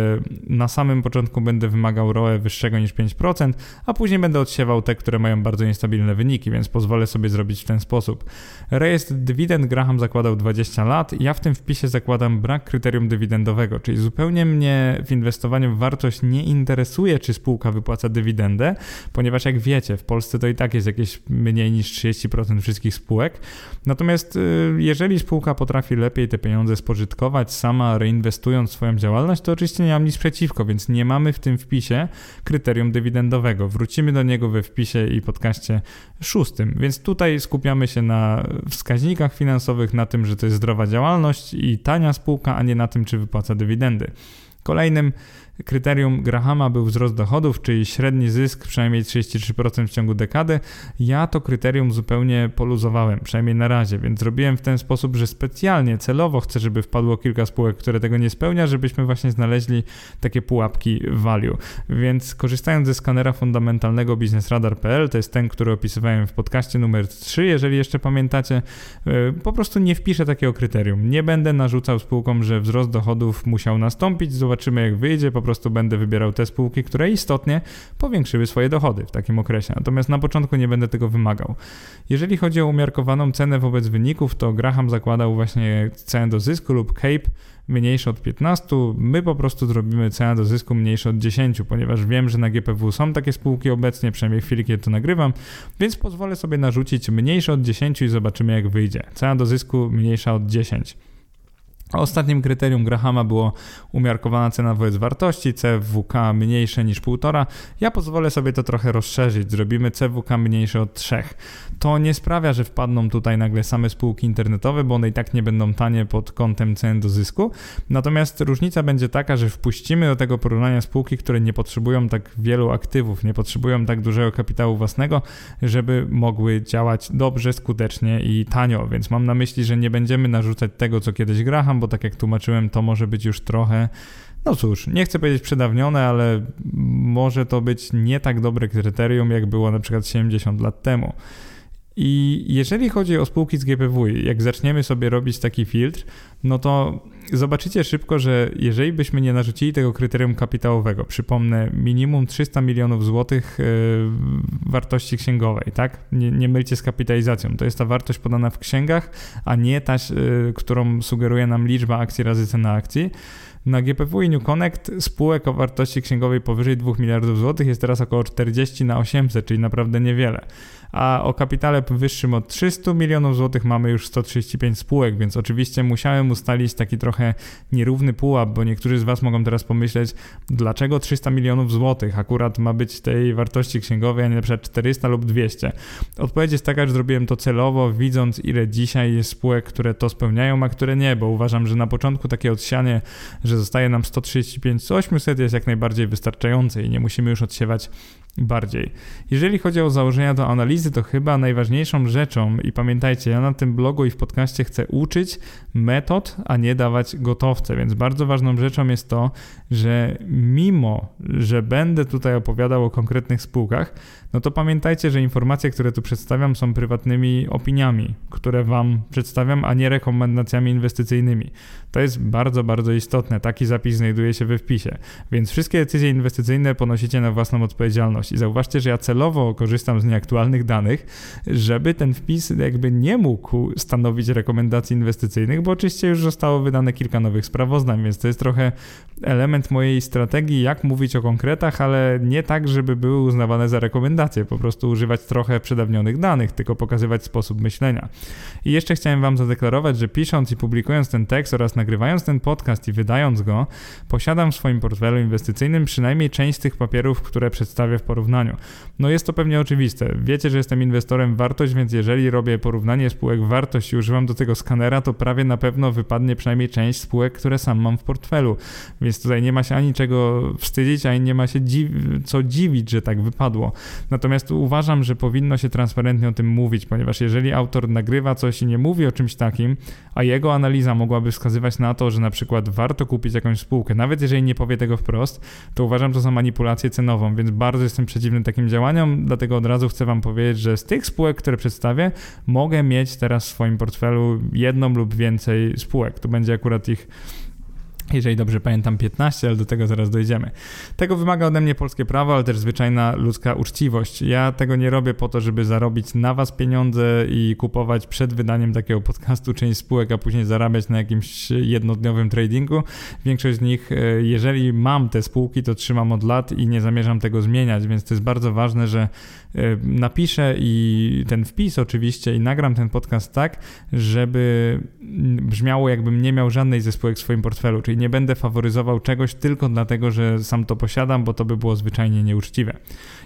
na samym początku będę wymagał ROE wyższego niż 5%, a później będę odsiewał te, które mają bardzo niestabilne wyniki, więc pozwolę sobie zrobić w ten sposób. Rejestr dywidend Graham zakładał 20 lat, ja w tym wpisie zakładam brak kryterium dywidendowego, czyli zupełnie mnie w inwestowaniu w wartość nie interesuje, czy spółka wypłaca dywidendę, ponieważ jak wiecie, w Polsce to i tak jest jakieś mniej niż 30% wszystkich spółek. Natomiast y, jeżeli spółka potrafi lepiej te pieniądze spożytkować sama, reinwestując swoją działalność, to oczywiście nie mam nic przeciwko, więc nie mamy w tym wpisie kryterium dywidendowego. Wrócimy do niego we wpisie i podcaście szóstym, więc tutaj skupiamy się na wskaźnikach finansowych, na tym, że to jest zdrowa działalność i tania spółka, a nie na tym, czy wypłaca dywidendy. Kolejnym kryterium Grahama był wzrost dochodów, czyli średni zysk przynajmniej 33% w ciągu dekady. Ja to kryterium zupełnie poluzowałem, przynajmniej na razie, więc zrobiłem w ten sposób, że specjalnie, celowo chcę, żeby wpadło kilka spółek, które tego nie spełnia, żebyśmy właśnie znaleźli takie pułapki value. Więc korzystając ze skanera fundamentalnego biznesradar.pl, to jest ten, który opisywałem w podcaście numer 3, jeżeli jeszcze pamiętacie, e, po prostu nie wpiszę takiego kryterium. Nie będę narzucał spółkom, że wzrost dochodów musiał nastąpić, zobaczymy jak wyjdzie, po prostu będę wybierał te spółki, które istotnie powiększyły swoje dochody w takim okresie. Natomiast na początku nie będę tego wymagał. Jeżeli chodzi o umiarkowaną cenę wobec wyników, to Graham zakładał właśnie cenę do zysku lub CAPE mniejsze od 15, my po prostu zrobimy cenę do zysku mniejsze od 10, ponieważ wiem, że na GPW są takie spółki obecnie, przynajmniej w chwili, kiedy to nagrywam, więc pozwolę sobie narzucić mniejsze od 10 i zobaczymy jak wyjdzie. Cena do zysku mniejsza od 10. Ostatnim kryterium Grahama było umiarkowana cena wobec wartości, CWK mniejsze niż 1,5. Ja pozwolę sobie to trochę rozszerzyć, zrobimy CWK mniejsze od 3. To nie sprawia, że wpadną tutaj nagle same spółki internetowe, bo one i tak nie będą tanie pod kątem cen do zysku. Natomiast różnica będzie taka, że wpuścimy do tego porównania spółki, które nie potrzebują tak wielu aktywów, nie potrzebują tak dużego kapitału własnego, żeby mogły działać dobrze, skutecznie i tanio. Więc mam na myśli, że nie będziemy narzucać tego, co kiedyś Graham, bo tak jak tłumaczyłem, to może być już trochę no cóż, nie chcę powiedzieć przedawnione, ale może to być nie tak dobre kryterium, jak było na przykład 70 lat temu. I jeżeli chodzi o spółki z GPW, jak zaczniemy sobie robić taki filtr, no to zobaczycie szybko, że jeżeli byśmy nie narzucili tego kryterium kapitałowego, przypomnę, minimum 300 milionów złotych yy, wartości księgowej, tak? Nie, nie mylcie z kapitalizacją. To jest ta wartość podana w księgach, a nie ta, yy, którą sugeruje nam liczba akcji razy cena akcji. Na GPW i New Connect spółek o wartości księgowej powyżej 2 miliardów złotych jest teraz około 40 na 800, czyli naprawdę niewiele a o kapitale wyższym od 300 milionów złotych mamy już 135 spółek, więc oczywiście musiałem ustalić taki trochę nierówny pułap, bo niektórzy z Was mogą teraz pomyśleć, dlaczego 300 milionów złotych akurat ma być tej wartości księgowej, a nie na przykład 400 lub 200. Odpowiedź jest taka, że zrobiłem to celowo, widząc ile dzisiaj jest spółek, które to spełniają, a które nie, bo uważam, że na początku takie odsianie, że zostaje nam 135 z 800 jest jak najbardziej wystarczające i nie musimy już odsiewać bardziej. Jeżeli chodzi o założenia do analizy, to chyba najważniejszą rzeczą, i pamiętajcie, ja na tym blogu i w podcaście chcę uczyć metod, a nie dawać gotowce, więc bardzo ważną rzeczą jest to, że mimo, że będę tutaj opowiadał o konkretnych spółkach, no to pamiętajcie, że informacje, które tu przedstawiam, są prywatnymi opiniami, które Wam przedstawiam, a nie rekomendacjami inwestycyjnymi. To jest bardzo, bardzo istotne. Taki zapis znajduje się we wpisie. Więc wszystkie decyzje inwestycyjne ponosicie na własną odpowiedzialność. I zauważcie, że ja celowo korzystam z nieaktualnych danych, żeby ten wpis jakby nie mógł stanowić rekomendacji inwestycyjnych, bo oczywiście już zostało wydane kilka nowych sprawozdań, więc to jest trochę element mojej strategii, jak mówić o konkretach, ale nie tak, żeby były uznawane za rekomendacje, po prostu używać trochę przedawnionych danych, tylko pokazywać sposób myślenia. I jeszcze chciałem Wam zadeklarować, że pisząc i publikując ten tekst oraz nagrywając ten podcast i wydając go, posiadam w swoim portfelu inwestycyjnym przynajmniej część z tych papierów, które przedstawię w porównaniu. No jest to pewnie oczywiste. Wiecie, że jestem inwestorem w wartość, więc jeżeli robię porównanie spółek wartość i używam do tego skanera, to prawie na pewno wypadnie przynajmniej część spółek, które sam mam w portfelu. Więc tutaj nie ma się ani czego wstydzić, ani nie ma się co dziwić, że tak wypadło. Natomiast uważam, że powinno się transparentnie o tym mówić, ponieważ jeżeli autor nagrywa coś i nie mówi o czymś takim, a jego analiza mogłaby wskazywać na to, że na przykład warto kupić jakąś spółkę, nawet jeżeli nie powie tego wprost, to uważam to za manipulację cenową, więc bardzo jestem przeciwny takim działaniom, dlatego od razu chcę Wam powiedzieć, że z tych spółek, które przedstawię, mogę mieć teraz w swoim portfelu jedną lub więcej spółek. To będzie akurat ich jeżeli dobrze pamiętam 15, ale do tego zaraz dojdziemy. Tego wymaga ode mnie polskie prawo, ale też zwyczajna ludzka uczciwość. Ja tego nie robię po to, żeby zarobić na was pieniądze i kupować przed wydaniem takiego podcastu część spółek, a później zarabiać na jakimś jednodniowym tradingu. Większość z nich, e, jeżeli mam te spółki, to trzymam od lat i nie zamierzam tego zmieniać, więc to jest bardzo ważne, że e, napiszę i ten wpis oczywiście i nagram ten podcast tak, żeby brzmiało jakbym nie miał żadnej ze spółek w swoim portfelu, czyli nie będę faworyzował czegoś tylko dlatego, że sam to posiadam, bo to by było zwyczajnie nieuczciwe.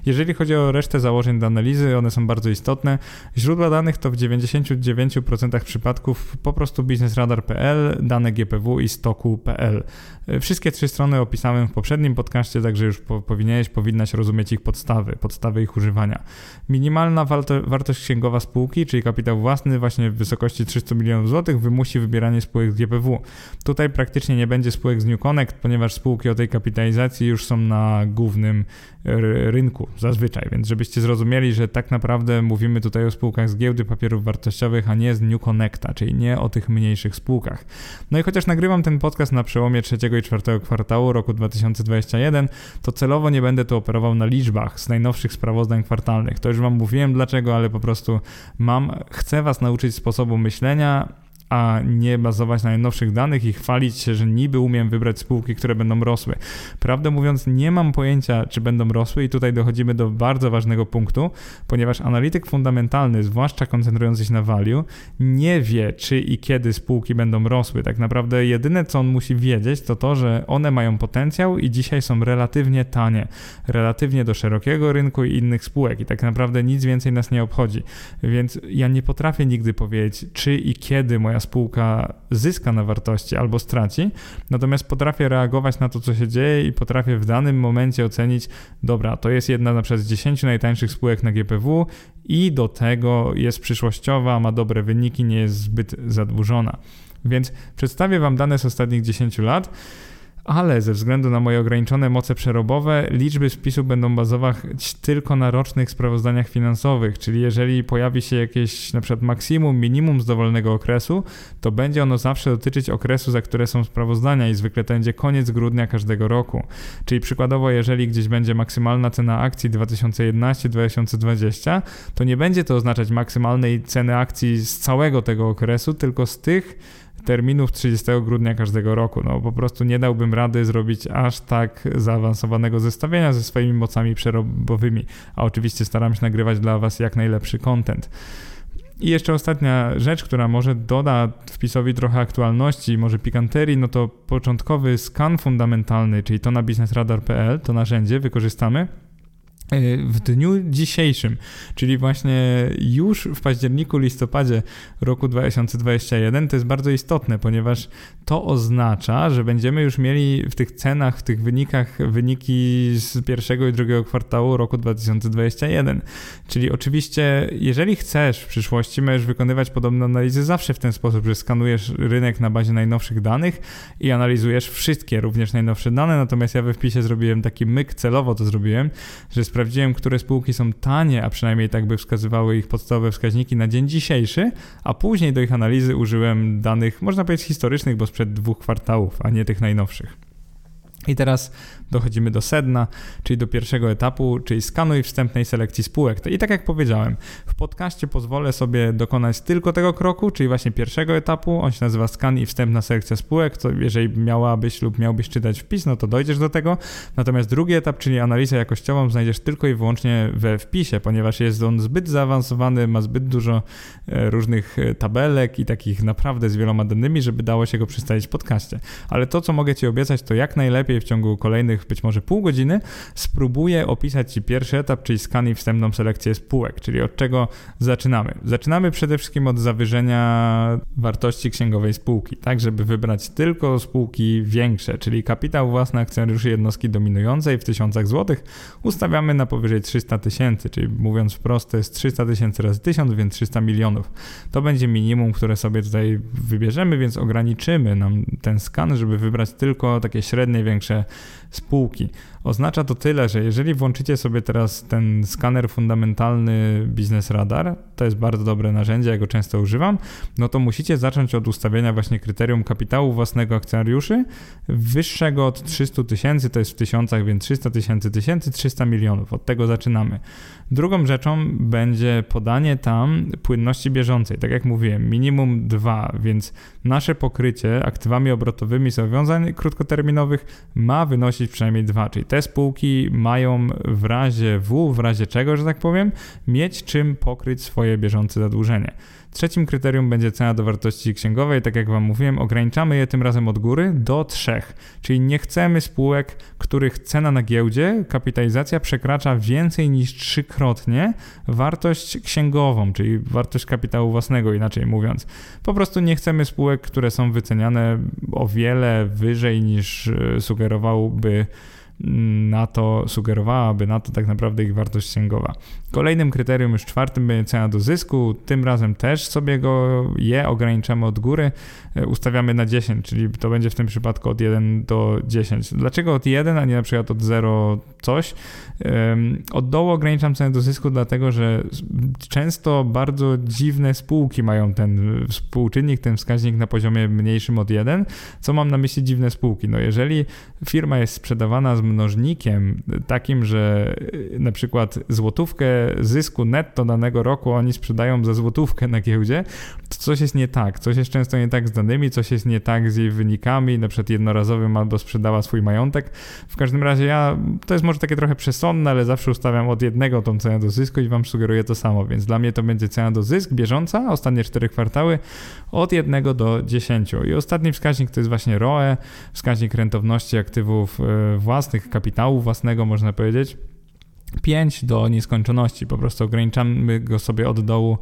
Jeżeli chodzi o resztę założeń do analizy, one są bardzo istotne. Źródła danych to w 99% przypadków po prostu biznesradar.pl, dane GPW i stoku.pl. Wszystkie trzy strony opisałem w poprzednim podcaście, także już po, powinieneś, powinnaś rozumieć ich podstawy, podstawy ich używania. Minimalna wartość księgowa spółki, czyli kapitał własny właśnie w wysokości 300 milionów złotych wymusi wybieranie spółek z GPW. Tutaj praktycznie nie będzie spółek z New Connect, ponieważ spółki o tej kapitalizacji już są na głównym rynku zazwyczaj, więc żebyście zrozumieli, że tak naprawdę mówimy tutaj o spółkach z giełdy papierów wartościowych, a nie z New Connecta, czyli nie o tych mniejszych spółkach. No i chociaż nagrywam ten podcast na przełomie trzeciego i czwartego kwartału roku 2021, to celowo nie będę tu operował na liczbach z najnowszych sprawozdań kwartalnych. To już wam mówiłem dlaczego, ale po prostu mam, chcę was nauczyć sposobu myślenia a nie bazować na najnowszych danych i chwalić się, że niby umiem wybrać spółki, które będą rosły. Prawdę mówiąc, nie mam pojęcia, czy będą rosły i tutaj dochodzimy do bardzo ważnego punktu, ponieważ analityk fundamentalny, zwłaszcza koncentrujący się na value, nie wie, czy i kiedy spółki będą rosły. Tak naprawdę jedyne, co on musi wiedzieć, to to, że one mają potencjał i dzisiaj są relatywnie tanie, relatywnie do szerokiego rynku i innych spółek i tak naprawdę nic więcej nas nie obchodzi. Więc ja nie potrafię nigdy powiedzieć, czy i kiedy moja spółka zyska na wartości albo straci, natomiast potrafię reagować na to, co się dzieje i potrafię w danym momencie ocenić, dobra, to jest jedna na przykład z 10 najtańszych spółek na GPW i do tego jest przyszłościowa, ma dobre wyniki, nie jest zbyt zadłużona. Więc przedstawię Wam dane z ostatnich 10 lat ale ze względu na moje ograniczone moce przerobowe, liczby spisu będą bazować tylko na rocznych sprawozdaniach finansowych, czyli jeżeli pojawi się jakieś na przykład maksimum, minimum z dowolnego okresu, to będzie ono zawsze dotyczyć okresu, za które są sprawozdania i zwykle to będzie koniec grudnia każdego roku. Czyli przykładowo, jeżeli gdzieś będzie maksymalna cena akcji 2011-2020, to nie będzie to oznaczać maksymalnej ceny akcji z całego tego okresu, tylko z tych terminów 30 grudnia każdego roku. No po prostu nie dałbym rady zrobić aż tak zaawansowanego zestawienia ze swoimi mocami przerobowymi, a oczywiście staram się nagrywać dla Was jak najlepszy content. I jeszcze ostatnia rzecz, która może doda wpisowi trochę aktualności, może pikanterii, no to początkowy skan fundamentalny, czyli to na biznesradar.pl, to narzędzie wykorzystamy w dniu dzisiejszym, czyli właśnie już w październiku, listopadzie roku 2021, to jest bardzo istotne, ponieważ to oznacza, że będziemy już mieli w tych cenach, w tych wynikach wyniki z pierwszego i drugiego kwartału roku 2021. Czyli oczywiście, jeżeli chcesz w przyszłości, możesz wykonywać podobne analizy zawsze w ten sposób, że skanujesz rynek na bazie najnowszych danych i analizujesz wszystkie, również najnowsze dane, natomiast ja we wpisie zrobiłem taki myk, celowo to zrobiłem, że sprawdziłem, które spółki są tanie, a przynajmniej tak by wskazywały ich podstawowe wskaźniki na dzień dzisiejszy, a później do ich analizy użyłem danych, można powiedzieć historycznych, bo sprzed dwóch kwartałów, a nie tych najnowszych. I teraz dochodzimy do sedna, czyli do pierwszego etapu, czyli skanuj wstępnej selekcji spółek. I tak jak powiedziałem, w podcaście pozwolę sobie dokonać tylko tego kroku, czyli właśnie pierwszego etapu. On się nazywa skan i wstępna selekcja spółek. To jeżeli miałabyś lub miałbyś czytać wpis, no to dojdziesz do tego. Natomiast drugi etap, czyli analizę jakościową, znajdziesz tylko i wyłącznie we wpisie, ponieważ jest on zbyt zaawansowany, ma zbyt dużo e, różnych e, tabelek i takich naprawdę z wieloma danymi, żeby dało się go przedstawić w podcaście. Ale to, co mogę Ci obiecać, to jak najlepiej w ciągu kolejnych być może pół godziny spróbuję opisać Ci pierwszy etap, czyli skan i wstępną selekcję spółek, czyli od czego zaczynamy. Zaczynamy przede wszystkim od zawyżenia wartości księgowej spółki, tak żeby wybrać tylko spółki większe, czyli kapitał własny akcjonariuszy jednostki dominującej w tysiącach złotych ustawiamy na powyżej 300 tysięcy, czyli mówiąc wprost to jest 300 tysięcy razy 1000, więc 300 milionów. To będzie minimum, które sobie tutaj wybierzemy, więc ograniczymy nam ten skan, żeby wybrać tylko takie średnie, większe spółki. Spooky. Oznacza to tyle, że jeżeli włączycie sobie teraz ten skaner fundamentalny Business Radar, to jest bardzo dobre narzędzie, ja go często używam, no to musicie zacząć od ustawienia właśnie kryterium kapitału własnego akcjonariuszy wyższego od 300 tysięcy, to jest w tysiącach, więc 300 tysięcy, tysięcy, 300 milionów. Od tego zaczynamy. Drugą rzeczą będzie podanie tam płynności bieżącej. Tak jak mówiłem, minimum dwa, więc nasze pokrycie aktywami obrotowymi zobowiązań krótkoterminowych ma wynosić przynajmniej dwa, czyli te te spółki mają w razie W, w razie czego, że tak powiem, mieć czym pokryć swoje bieżące zadłużenie. Trzecim kryterium będzie cena do wartości księgowej. Tak jak Wam mówiłem, ograniczamy je tym razem od góry do trzech. Czyli nie chcemy spółek, których cena na giełdzie, kapitalizacja przekracza więcej niż trzykrotnie wartość księgową, czyli wartość kapitału własnego, inaczej mówiąc. Po prostu nie chcemy spółek, które są wyceniane o wiele wyżej niż e, sugerowałby na to sugerowałaby na to tak naprawdę ich wartość księgowa. Kolejnym kryterium, już czwartym, będzie cena do zysku. Tym razem też sobie go je ograniczamy od góry, e, ustawiamy na 10, czyli to będzie w tym przypadku od 1 do 10. Dlaczego od 1, a nie na przykład od 0 coś? Od dołu ograniczam cenę do zysku, dlatego że często bardzo dziwne spółki mają ten współczynnik, ten wskaźnik na poziomie mniejszym od 1. Co mam na myśli dziwne spółki? No jeżeli firma jest sprzedawana z mnożnikiem takim, że y, na przykład złotówkę zysku netto danego roku oni sprzedają za złotówkę na giełdzie, to coś jest nie tak. Coś jest często nie tak z danymi, coś jest nie tak z jej wynikami, na przykład jednorazowym albo sprzedała swój majątek. W każdym razie ja, to jest może takie trochę przesądne, ale zawsze ustawiam od jednego tą cenę do zysku i wam sugeruję to samo, więc dla mnie to będzie cena do zysk bieżąca, ostatnie cztery kwartały od 1 do 10. I ostatni wskaźnik to jest właśnie ROE, wskaźnik rentowności aktywów y, własnych, własnych, kapitału własnego, można powiedzieć. 5 do nieskończoności, po prostu ograniczamy go sobie od dołu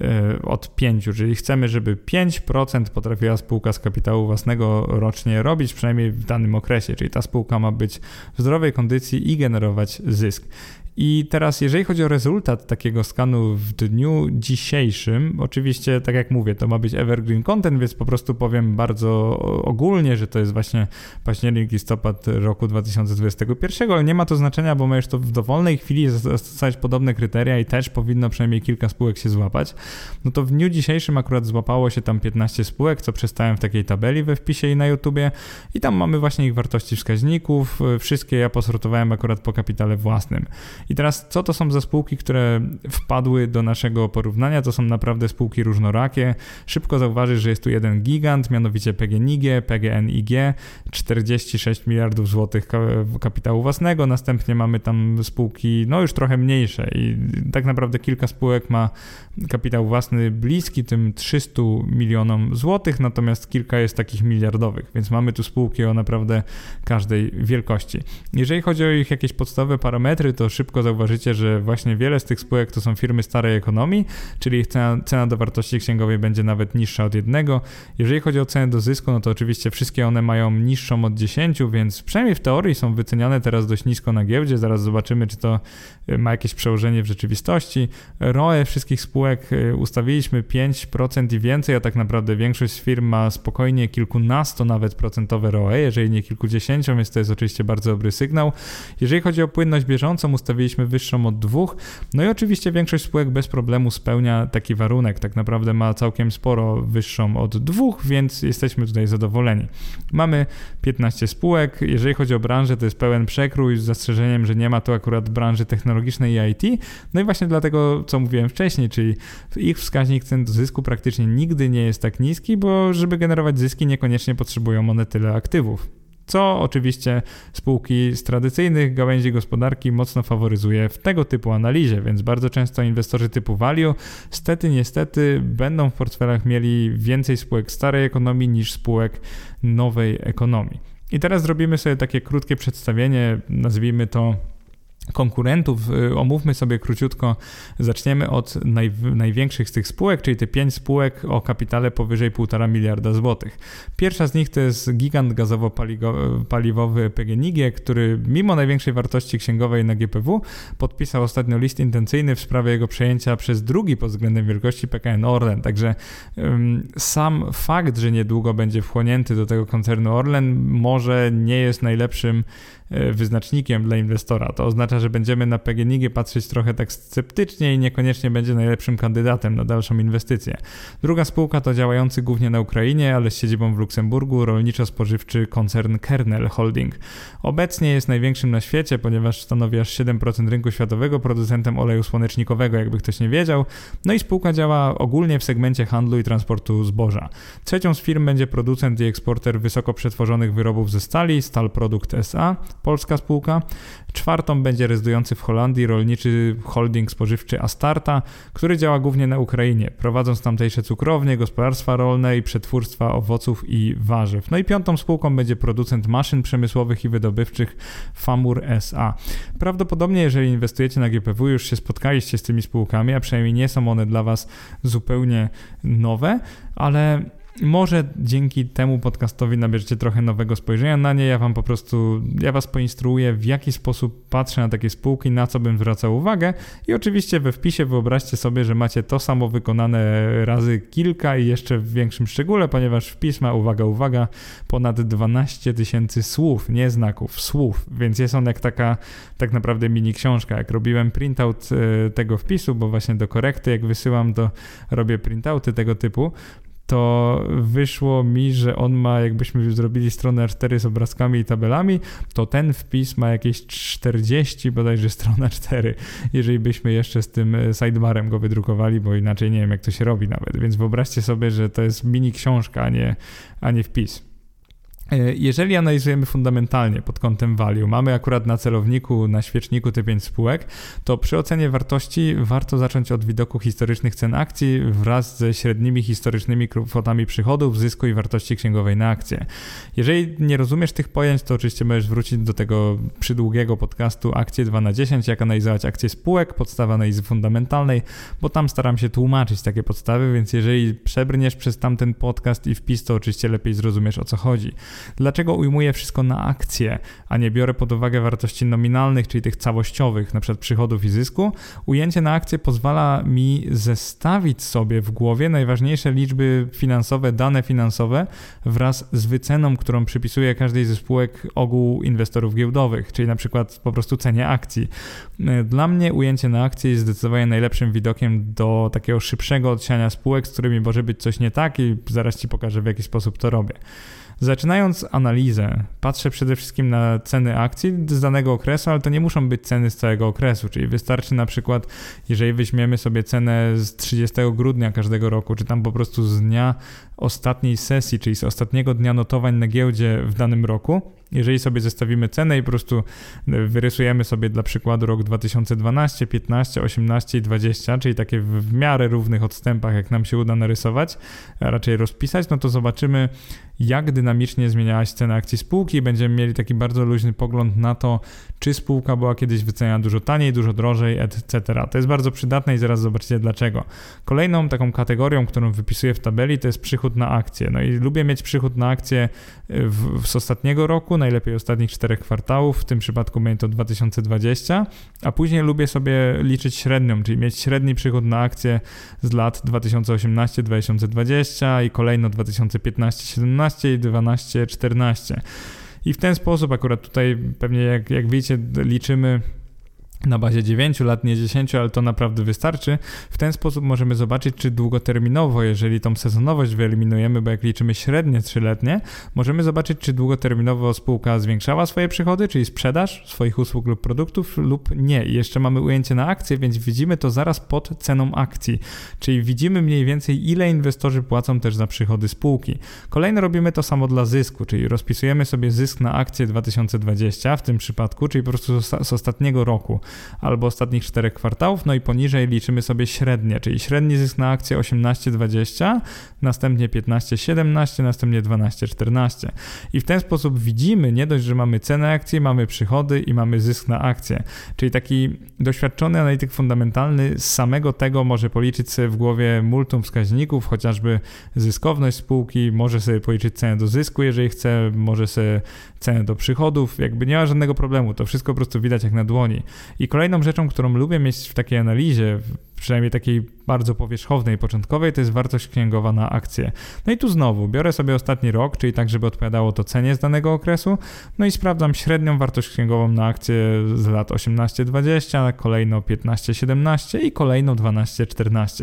e, od 5, czyli chcemy, żeby 5% potrafiła spółka z kapitału własnego rocznie robić, przynajmniej w danym okresie, czyli ta spółka ma być w zdrowej kondycji i generować zysk. I teraz, jeżeli chodzi o rezultat takiego skanu w dniu dzisiejszym, oczywiście, tak jak mówię, to ma być evergreen content, więc po prostu powiem bardzo ogólnie, że to jest właśnie październik, listopad roku 2021, ale nie ma to znaczenia, bo możesz to w dowolnej chwili zastosować podobne kryteria i też powinno przynajmniej kilka spółek się złapać. No to w dniu dzisiejszym akurat złapało się tam 15 spółek, co przedstawiam w takiej tabeli we wpisie i na YouTubie i tam mamy właśnie ich wartości wskaźników. Wszystkie ja posortowałem akurat po kapitale własnym. I teraz, co to są za spółki, które wpadły do naszego porównania? To są naprawdę spółki różnorakie. Szybko zauważysz, że jest tu jeden gigant, mianowicie PGNiG, PGNiG, 46 miliardów złotych kapitału własnego. Następnie mamy tam spółki, no już trochę mniejsze i tak naprawdę kilka spółek ma kapitał własny bliski tym 300 milionom złotych, natomiast kilka jest takich miliardowych, więc mamy tu spółki o naprawdę każdej wielkości. Jeżeli chodzi o ich jakieś podstawowe parametry, to szybko zauważycie, że właśnie wiele z tych spółek to są firmy starej ekonomii, czyli ich cena, cena do wartości księgowej będzie nawet niższa od jednego. Jeżeli chodzi o cenę do zysku, no to oczywiście wszystkie one mają niższą od 10, więc przynajmniej w teorii są wyceniane teraz dość nisko na giełdzie. Zaraz zobaczymy, czy to y, ma jakieś przełożenie w rzeczywistości. ROE wszystkich spółek y, ustawiliśmy 5% i więcej, a tak naprawdę większość firm ma spokojnie kilkunasto nawet procentowe ROE, jeżeli nie kilkudziesięcią, więc to jest oczywiście bardzo dobry sygnał. Jeżeli chodzi o płynność bieżącą, ustawiliśmy wyższą od dwóch. No i oczywiście większość spółek bez problemu spełnia taki warunek. Tak naprawdę ma całkiem sporo wyższą od dwóch, więc jesteśmy tutaj zadowoleni. Mamy 15 spółek. Jeżeli chodzi o branżę, to jest pełen przekrój z zastrzeżeniem, że nie ma tu akurat branży technologicznej i IT. No i właśnie dlatego, co mówiłem wcześniej, czyli ich wskaźnik cen do zysku praktycznie nigdy nie jest tak niski, bo żeby generować zyski, niekoniecznie potrzebują one tyle aktywów co oczywiście spółki z tradycyjnych gałęzi gospodarki mocno faworyzuje w tego typu analizie, więc bardzo często inwestorzy typu value stety niestety będą w portfelach mieli więcej spółek starej ekonomii niż spółek nowej ekonomii. I teraz zrobimy sobie takie krótkie przedstawienie, nazwijmy to konkurentów. Y, omówmy sobie króciutko. Zaczniemy od naj, największych z tych spółek, czyli te pięć spółek o kapitale powyżej 1,5 miliarda złotych. Pierwsza z nich to jest gigant gazowo-paliwowy PGNiG, który mimo największej wartości księgowej na GPW podpisał ostatnio list intencyjny w sprawie jego przejęcia przez drugi pod względem wielkości PKN Orlen. Także sam fakt, że niedługo będzie wchłonięty do tego koncernu Orlen może nie jest najlepszym wyznacznikiem dla inwestora. To oznacza, oznacza, że będziemy na PGNiG patrzeć trochę tak sceptycznie i niekoniecznie będzie najlepszym kandydatem na dalszą inwestycję. Druga spółka to działający głównie na Ukrainie, ale z siedzibą w Luksemburgu rolniczo-spożywczy koncern Kernel Holding. Obecnie jest największym na świecie, ponieważ stanowi aż 7% rynku światowego producentem oleju słonecznikowego, jakby ktoś nie wiedział. No i spółka działa ogólnie w segmencie handlu i transportu zboża. Trzecią z firm będzie producent i eksporter wysoko przetworzonych wyrobów ze stali, Stal Produkt SA, polska spółka. Czwartą będzie rezydujący w Holandii rolniczy holding spożywczy Astarta, który działa głównie na Ukrainie, prowadząc tamtejsze cukrownie, gospodarstwa rolne i przetwórstwa owoców i warzyw. No i piątą spółką będzie producent maszyn przemysłowych i wydobywczych Famur SA. Prawdopodobnie, jeżeli inwestujecie na GPW, już się spotkaliście z tymi spółkami, a przynajmniej nie są one dla Was zupełnie nowe, ale może dzięki temu podcastowi nabierzecie trochę nowego spojrzenia na nie. Ja wam po prostu, ja was poinstruuję, w jaki sposób patrzę na takie spółki, na co bym zwracał uwagę. I oczywiście we wpisie wyobraźcie sobie, że macie to samo wykonane razy kilka i jeszcze w większym szczególe, ponieważ wpis ma, uwaga, uwaga, ponad 12 tysięcy słów, nie znaków, słów, więc jest on jak taka tak naprawdę mini książka. Jak robiłem printout e, tego wpisu, bo właśnie do korekty, jak wysyłam, to robię printouty tego typu, to wyszło mi, że on ma, jakbyśmy zrobili stronę 4 z obrazkami i tabelami, to ten wpis ma jakieś 40 bodajże strona 4, jeżeli byśmy jeszcze z tym e, sidebarem go wydrukowali, bo inaczej nie wiem jak to się robi nawet, więc wyobraźcie sobie, że to jest mini książka, a nie, a nie wpis. E, jeżeli analizujemy fundamentalnie pod kątem value, mamy akurat na celowniku, na świeczniku te 5 spółek, to przy ocenie wartości warto zacząć od widoku historycznych cen akcji wraz ze średnimi historycznymi kwotami przychodów, zysku i wartości księgowej na akcję. Jeżeli nie rozumiesz tych pojęć, to oczywiście możesz wrócić do tego przydługiego podcastu Akcje 2 na 10, jak analizować akcje spółek, podstawa analizy fundamentalnej, bo tam staram się tłumaczyć takie podstawy, więc jeżeli przebrniesz przez tamten podcast i wpis, to oczywiście lepiej zrozumiesz o co chodzi. Dlaczego ujmuję wszystko na akcje, a nie biorę pod uwagę wartości nominalnych, czyli tych całościowych, przykład przychodów i zysku? Ujęcie na akcje pozwala mi zestawić sobie w głowie najważniejsze liczby finansowe, dane finansowe wraz z wyceną, którą przypisuję każdej ze spółek ogół inwestorów giełdowych, czyli przykład po prostu cenie akcji. Dla mnie ujęcie na akcje jest zdecydowanie najlepszym widokiem do takiego szybszego odsiania spółek, z którymi może być coś nie tak i zaraz Ci pokażę w jaki sposób to robię. Zaczynając analizę, patrzę przede wszystkim na ceny akcji z danego okresu, ale to nie muszą być ceny z całego okresu, czyli wystarczy na przykład, jeżeli weźmiemy sobie cenę z 30 grudnia każdego roku, czy tam po prostu z dnia ostatniej sesji, czyli z ostatniego dnia notowań na giełdzie w danym roku, jeżeli sobie zestawimy cenę i po prostu wyrysujemy sobie dla przykładu rok 2012, 15, 18 i 20, czyli takie w miarę równych odstępach, jak nam się uda narysować, a raczej rozpisać, no to zobaczymy, jak dynamicznie zmieniała się cena akcji spółki. Będziemy mieli taki bardzo luźny pogląd na to, czy spółka była kiedyś wyceniana dużo taniej, dużo drożej, etc. To jest bardzo przydatne i zaraz zobaczycie dlaczego. Kolejną taką kategorią, którą wypisuję w tabeli, to jest przychód na akcję. No i lubię mieć przychód na akcję w, z ostatniego roku, najlepiej ostatnich czterech kwartałów, w tym przypadku będzie to 2020, a później lubię sobie liczyć średnią, czyli mieć średni przychód na akcję z lat 2018-2020 i kolejno 2015-17 i 12-14. I w ten sposób akurat tutaj pewnie jak, jak wiecie liczymy na bazie 9 lat, nie 10, ale to naprawdę wystarczy. W ten sposób możemy zobaczyć, czy długoterminowo, jeżeli tą sezonowość wyeliminujemy, bo jak liczymy średnie 3-letnie, możemy zobaczyć, czy długoterminowo spółka zwiększała swoje przychody, czyli sprzedaż swoich usług lub produktów, lub nie. I jeszcze mamy ujęcie na akcje, więc widzimy to zaraz pod ceną akcji, czyli widzimy mniej więcej, ile inwestorzy płacą też za przychody spółki. Kolejno robimy to samo dla zysku, czyli rozpisujemy sobie zysk na akcję 2020 w tym przypadku, czyli po prostu z ostatniego roku albo ostatnich czterech kwartałów, no i poniżej liczymy sobie średnie, czyli średni zysk na akcję 18-20, następnie 15-17, następnie 12-14. I w ten sposób widzimy nie dość, że mamy cenę akcji, mamy przychody i mamy zysk na akcję. Czyli taki doświadczony analityk fundamentalny z samego tego może policzyć sobie w głowie multum wskaźników, chociażby zyskowność spółki, może sobie policzyć cenę do zysku, jeżeli chce, może sobie cenę do przychodów, jakby nie ma żadnego problemu, to wszystko po prostu widać jak na dłoni. I kolejną rzeczą, którą lubię mieć w takiej analizie, przynajmniej takiej bardzo powierzchownej, początkowej, to jest wartość księgowa na akcję. No i tu znowu biorę sobie ostatni rok, czyli tak, żeby odpowiadało to cenie z danego okresu, no i sprawdzam średnią wartość księgową na akcję z lat 18-20, kolejno 15-17 i kolejno 12-14.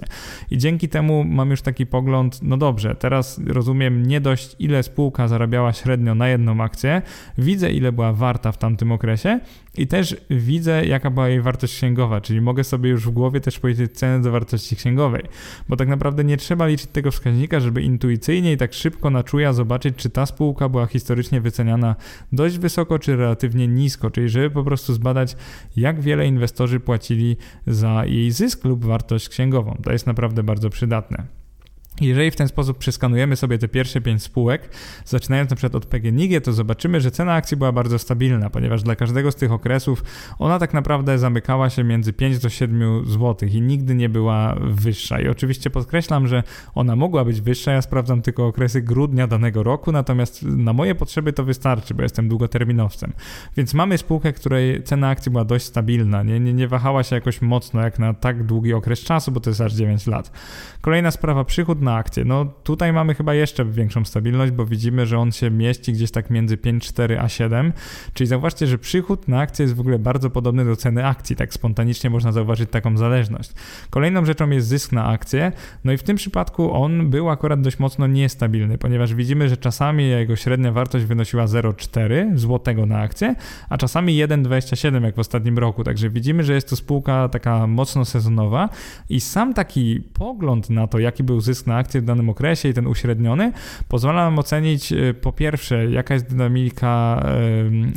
I dzięki temu mam już taki pogląd, no dobrze, teraz rozumiem nie dość ile spółka zarabiała średnio na jedną akcję, widzę ile była warta w tamtym okresie i też widzę jaka była jej wartość księgowa, czyli mogę sobie już w głowie też powiedzieć cenę do wartości księgowej, bo tak naprawdę nie trzeba liczyć tego wskaźnika, żeby intuicyjnie i tak szybko na czuja zobaczyć, czy ta spółka była historycznie wyceniana dość wysoko, czy relatywnie nisko, czyli żeby po prostu zbadać, jak wiele inwestorzy płacili za jej zysk lub wartość księgową. To jest naprawdę bardzo przydatne. Jeżeli w ten sposób przeskanujemy sobie te pierwsze pięć spółek, zaczynając na przykład od PGNiG, to zobaczymy, że cena akcji była bardzo stabilna, ponieważ dla każdego z tych okresów ona tak naprawdę zamykała się między 5 do 7 zł i nigdy nie była wyższa. I oczywiście podkreślam, że ona mogła być wyższa, ja sprawdzam tylko okresy grudnia danego roku, natomiast na moje potrzeby to wystarczy, bo jestem długoterminowcem. Więc mamy spółkę, której cena akcji była dość stabilna, nie, nie, nie wahała się jakoś mocno jak na tak długi okres czasu, bo to jest aż 9 lat. Kolejna sprawa, przychód na akcję. No tutaj mamy chyba jeszcze większą stabilność, bo widzimy, że on się mieści gdzieś tak między 5,4 a 7, czyli zauważcie, że przychód na akcję jest w ogóle bardzo podobny do ceny akcji, tak spontanicznie można zauważyć taką zależność. Kolejną rzeczą jest zysk na akcję, no i w tym przypadku on był akurat dość mocno niestabilny, ponieważ widzimy, że czasami jego średnia wartość wynosiła 0,4 złotego na akcję, a czasami 1,27 jak w ostatnim roku, także widzimy, że jest to spółka taka mocno sezonowa. I sam taki pogląd na to, jaki był zysk na akcję w danym okresie i ten uśredniony pozwala nam ocenić e, po pierwsze, jaka jest dynamika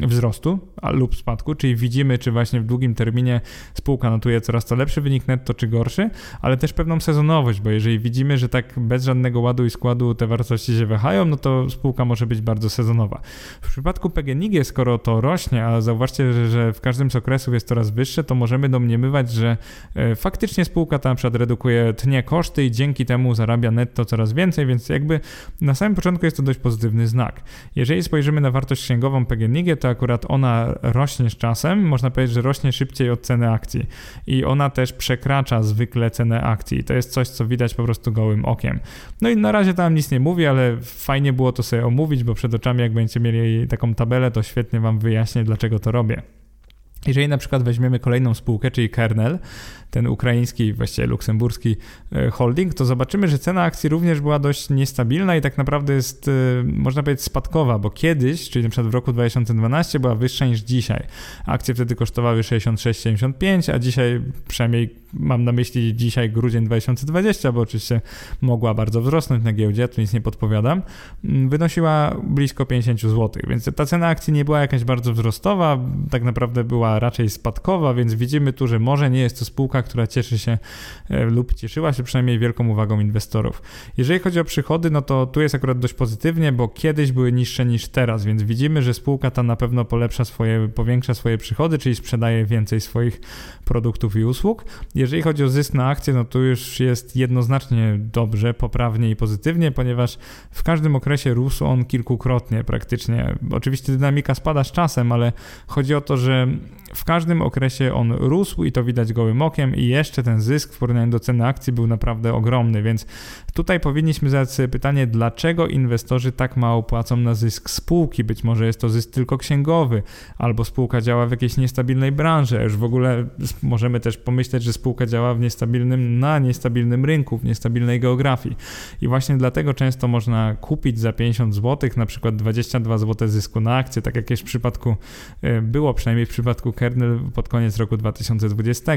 wzrostu lub spadku, czyli widzimy, czy właśnie w długim terminie spółka notuje coraz to lepszy wynik netto, czy gorszy, ale też pewną sezonowość, bo jeżeli widzimy, że tak bez żadnego ładu i składu te wartości się wahają, no to spółka może być bardzo sezonowa. W przypadku PGNiG, skoro to rośnie, a zauważcie, że, że w każdym z okresów jest coraz wyższe, to możemy domniemywać, że e, faktycznie spółka ta na przykład redukuje, tnie koszty i dzięki temu zarabia netto coraz więcej, więc jakby na samym początku jest to dość pozytywny znak. Jeżeli spojrzymy na wartość księgową PGNiG, to akurat ona rośnie z czasem, można powiedzieć, że rośnie szybciej od ceny akcji i ona też przekracza zwykle cenę akcji. To jest coś, co widać po prostu gołym okiem. No i na razie tam nic nie mówię, ale fajnie było to sobie omówić, bo przed oczami jak będziecie mieli taką tabelę, to świetnie wam wyjaśnię, dlaczego to robię. Jeżeli na przykład weźmiemy kolejną spółkę, czyli Kernel, ten ukraiński, właściwie luksemburski e, holding, to zobaczymy, że cena akcji również była dość niestabilna i tak naprawdę jest, e, można powiedzieć, spadkowa, bo kiedyś, czyli na przykład w roku 2012 była wyższa niż dzisiaj. Akcje wtedy kosztowały 66,75, a dzisiaj, przynajmniej mam na myśli dzisiaj grudzień 2020, bo oczywiście mogła bardzo wzrosnąć na giełdzie, tu nic nie podpowiadam, mm, wynosiła blisko 50 zł, więc ta cena akcji nie była jakaś bardzo wzrostowa, tak naprawdę była raczej spadkowa, więc widzimy tu, że może nie jest to spółka, która cieszy się e, lub cieszyła się przynajmniej wielką uwagą inwestorów. Jeżeli chodzi o przychody, no to tu jest akurat dość pozytywnie, bo kiedyś były niższe niż teraz, więc widzimy, że spółka ta na pewno polepsza swoje, powiększa swoje przychody, czyli sprzedaje więcej swoich produktów i usług. Jeżeli chodzi o zysk na akcję, no to już jest jednoznacznie dobrze, poprawnie i pozytywnie, ponieważ w każdym okresie rósł on kilkukrotnie praktycznie. Oczywiście dynamika spada z czasem, ale chodzi o to, że w każdym okresie on rósł i to widać gołym okiem i jeszcze ten zysk w porównaniu do ceny akcji był naprawdę ogromny, więc tutaj powinniśmy zadać sobie pytanie, dlaczego inwestorzy tak mało płacą na zysk spółki? Być może jest to zysk tylko księgowy, albo spółka działa w jakiejś niestabilnej branży, a już w ogóle możemy też pomyśleć, że spółka działa w niestabilnym, na niestabilnym rynku, w niestabilnej geografii. I właśnie dlatego często można kupić za 50 zł, na przykład 22 zł zysku na akcję, tak jak jest w przypadku, e, było przynajmniej w przypadku kernel pod koniec roku 2020.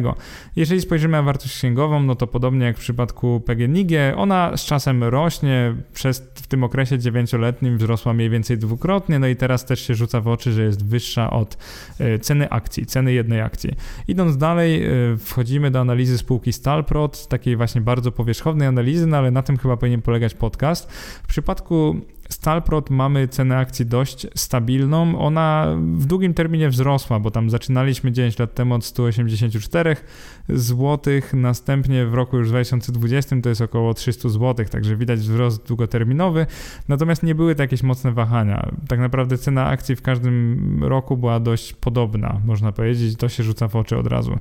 Jeżeli spojrzymy na wartość księgową, no to podobnie jak w przypadku PGNiG, ona z czasem rośnie, przez w tym okresie 9-letnim wzrosła mniej więcej dwukrotnie, no i teraz też się rzuca w oczy, że jest wyższa od e, ceny akcji, ceny jednej akcji. Idąc dalej, e, wchodzimy do analizy spółki Stalprot, takiej właśnie bardzo powierzchownej analizy, no ale na tym chyba powinien polegać podcast. W przypadku Stalprot mamy cenę akcji dość stabilną. Ona w długim terminie wzrosła, bo tam zaczynaliśmy 9 lat temu od 184 zł, następnie w roku już 2020 to jest około 300 zł, także widać wzrost długoterminowy. Natomiast nie były to jakieś mocne wahania. Tak naprawdę cena akcji w każdym roku była dość podobna, można powiedzieć, to się rzuca w oczy od razu.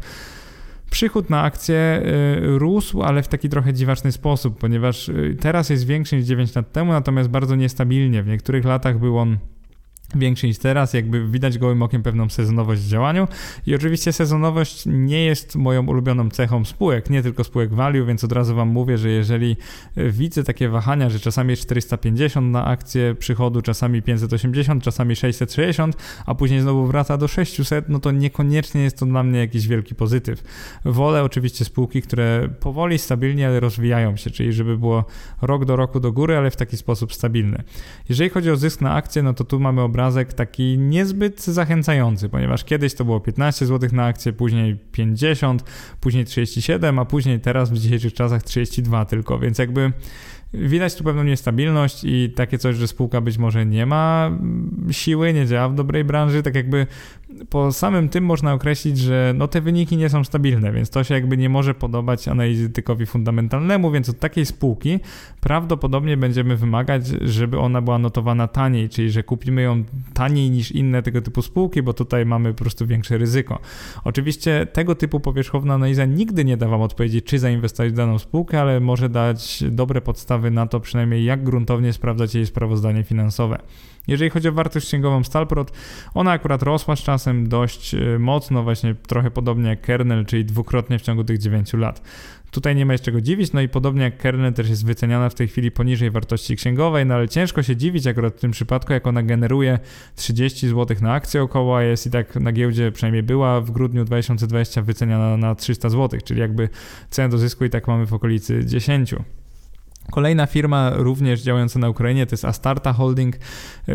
Przychód na akcję y, rósł, ale w taki trochę dziwaczny sposób, ponieważ y, teraz jest większy niż 9 lat temu, natomiast bardzo niestabilnie. W niektórych latach był on większy niż teraz, jakby widać gołym okiem pewną sezonowość w działaniu i oczywiście sezonowość nie jest moją ulubioną cechą spółek, nie tylko spółek value, więc od razu wam mówię, że jeżeli e, widzę takie wahania, że czasami jest 450 na akcję przychodu, czasami 580, czasami 660, a później znowu wraca do 600, no to niekoniecznie jest to dla mnie jakiś wielki pozytyw. Wolę oczywiście spółki, które powoli, stabilnie, ale rozwijają się, czyli żeby było rok do roku do góry, ale w taki sposób stabilny. Jeżeli chodzi o zysk na akcję, no to tu mamy obraz obrazek taki niezbyt zachęcający, ponieważ kiedyś to było 15 zł na akcję, później 50, później 37, a później teraz w dzisiejszych czasach 32 tylko, więc jakby Widać tu pewną niestabilność i takie coś, że spółka być może nie ma siły, nie działa w dobrej branży, tak jakby po samym tym można określić, że no te wyniki nie są stabilne, więc to się jakby nie może podobać analitykowi fundamentalnemu, więc od takiej spółki prawdopodobnie będziemy wymagać, żeby ona była notowana taniej, czyli że kupimy ją taniej niż inne tego typu spółki, bo tutaj mamy po prostu większe ryzyko. Oczywiście tego typu powierzchowna analiza nigdy nie da wam odpowiedzi, czy zainwestować w daną spółkę, ale może dać dobre podstawy na to przynajmniej, jak gruntownie sprawdzać jej sprawozdanie finansowe. Jeżeli chodzi o wartość księgową Stalprot, ona akurat rosła z czasem dość e, mocno, właśnie trochę podobnie jak kernel, czyli dwukrotnie w ciągu tych 9 lat. Tutaj nie ma jeszcze czego dziwić, no i podobnie jak kernel też jest wyceniana w tej chwili poniżej wartości księgowej, no ale ciężko się dziwić akurat w tym przypadku, jak ona generuje 30 zł na akcję około, jest i tak na giełdzie przynajmniej była w grudniu 2020 wyceniana na 300 zł, czyli jakby cenę do zysku i tak mamy w okolicy 10. Kolejna firma również działająca na Ukrainie to jest Astarta Holding.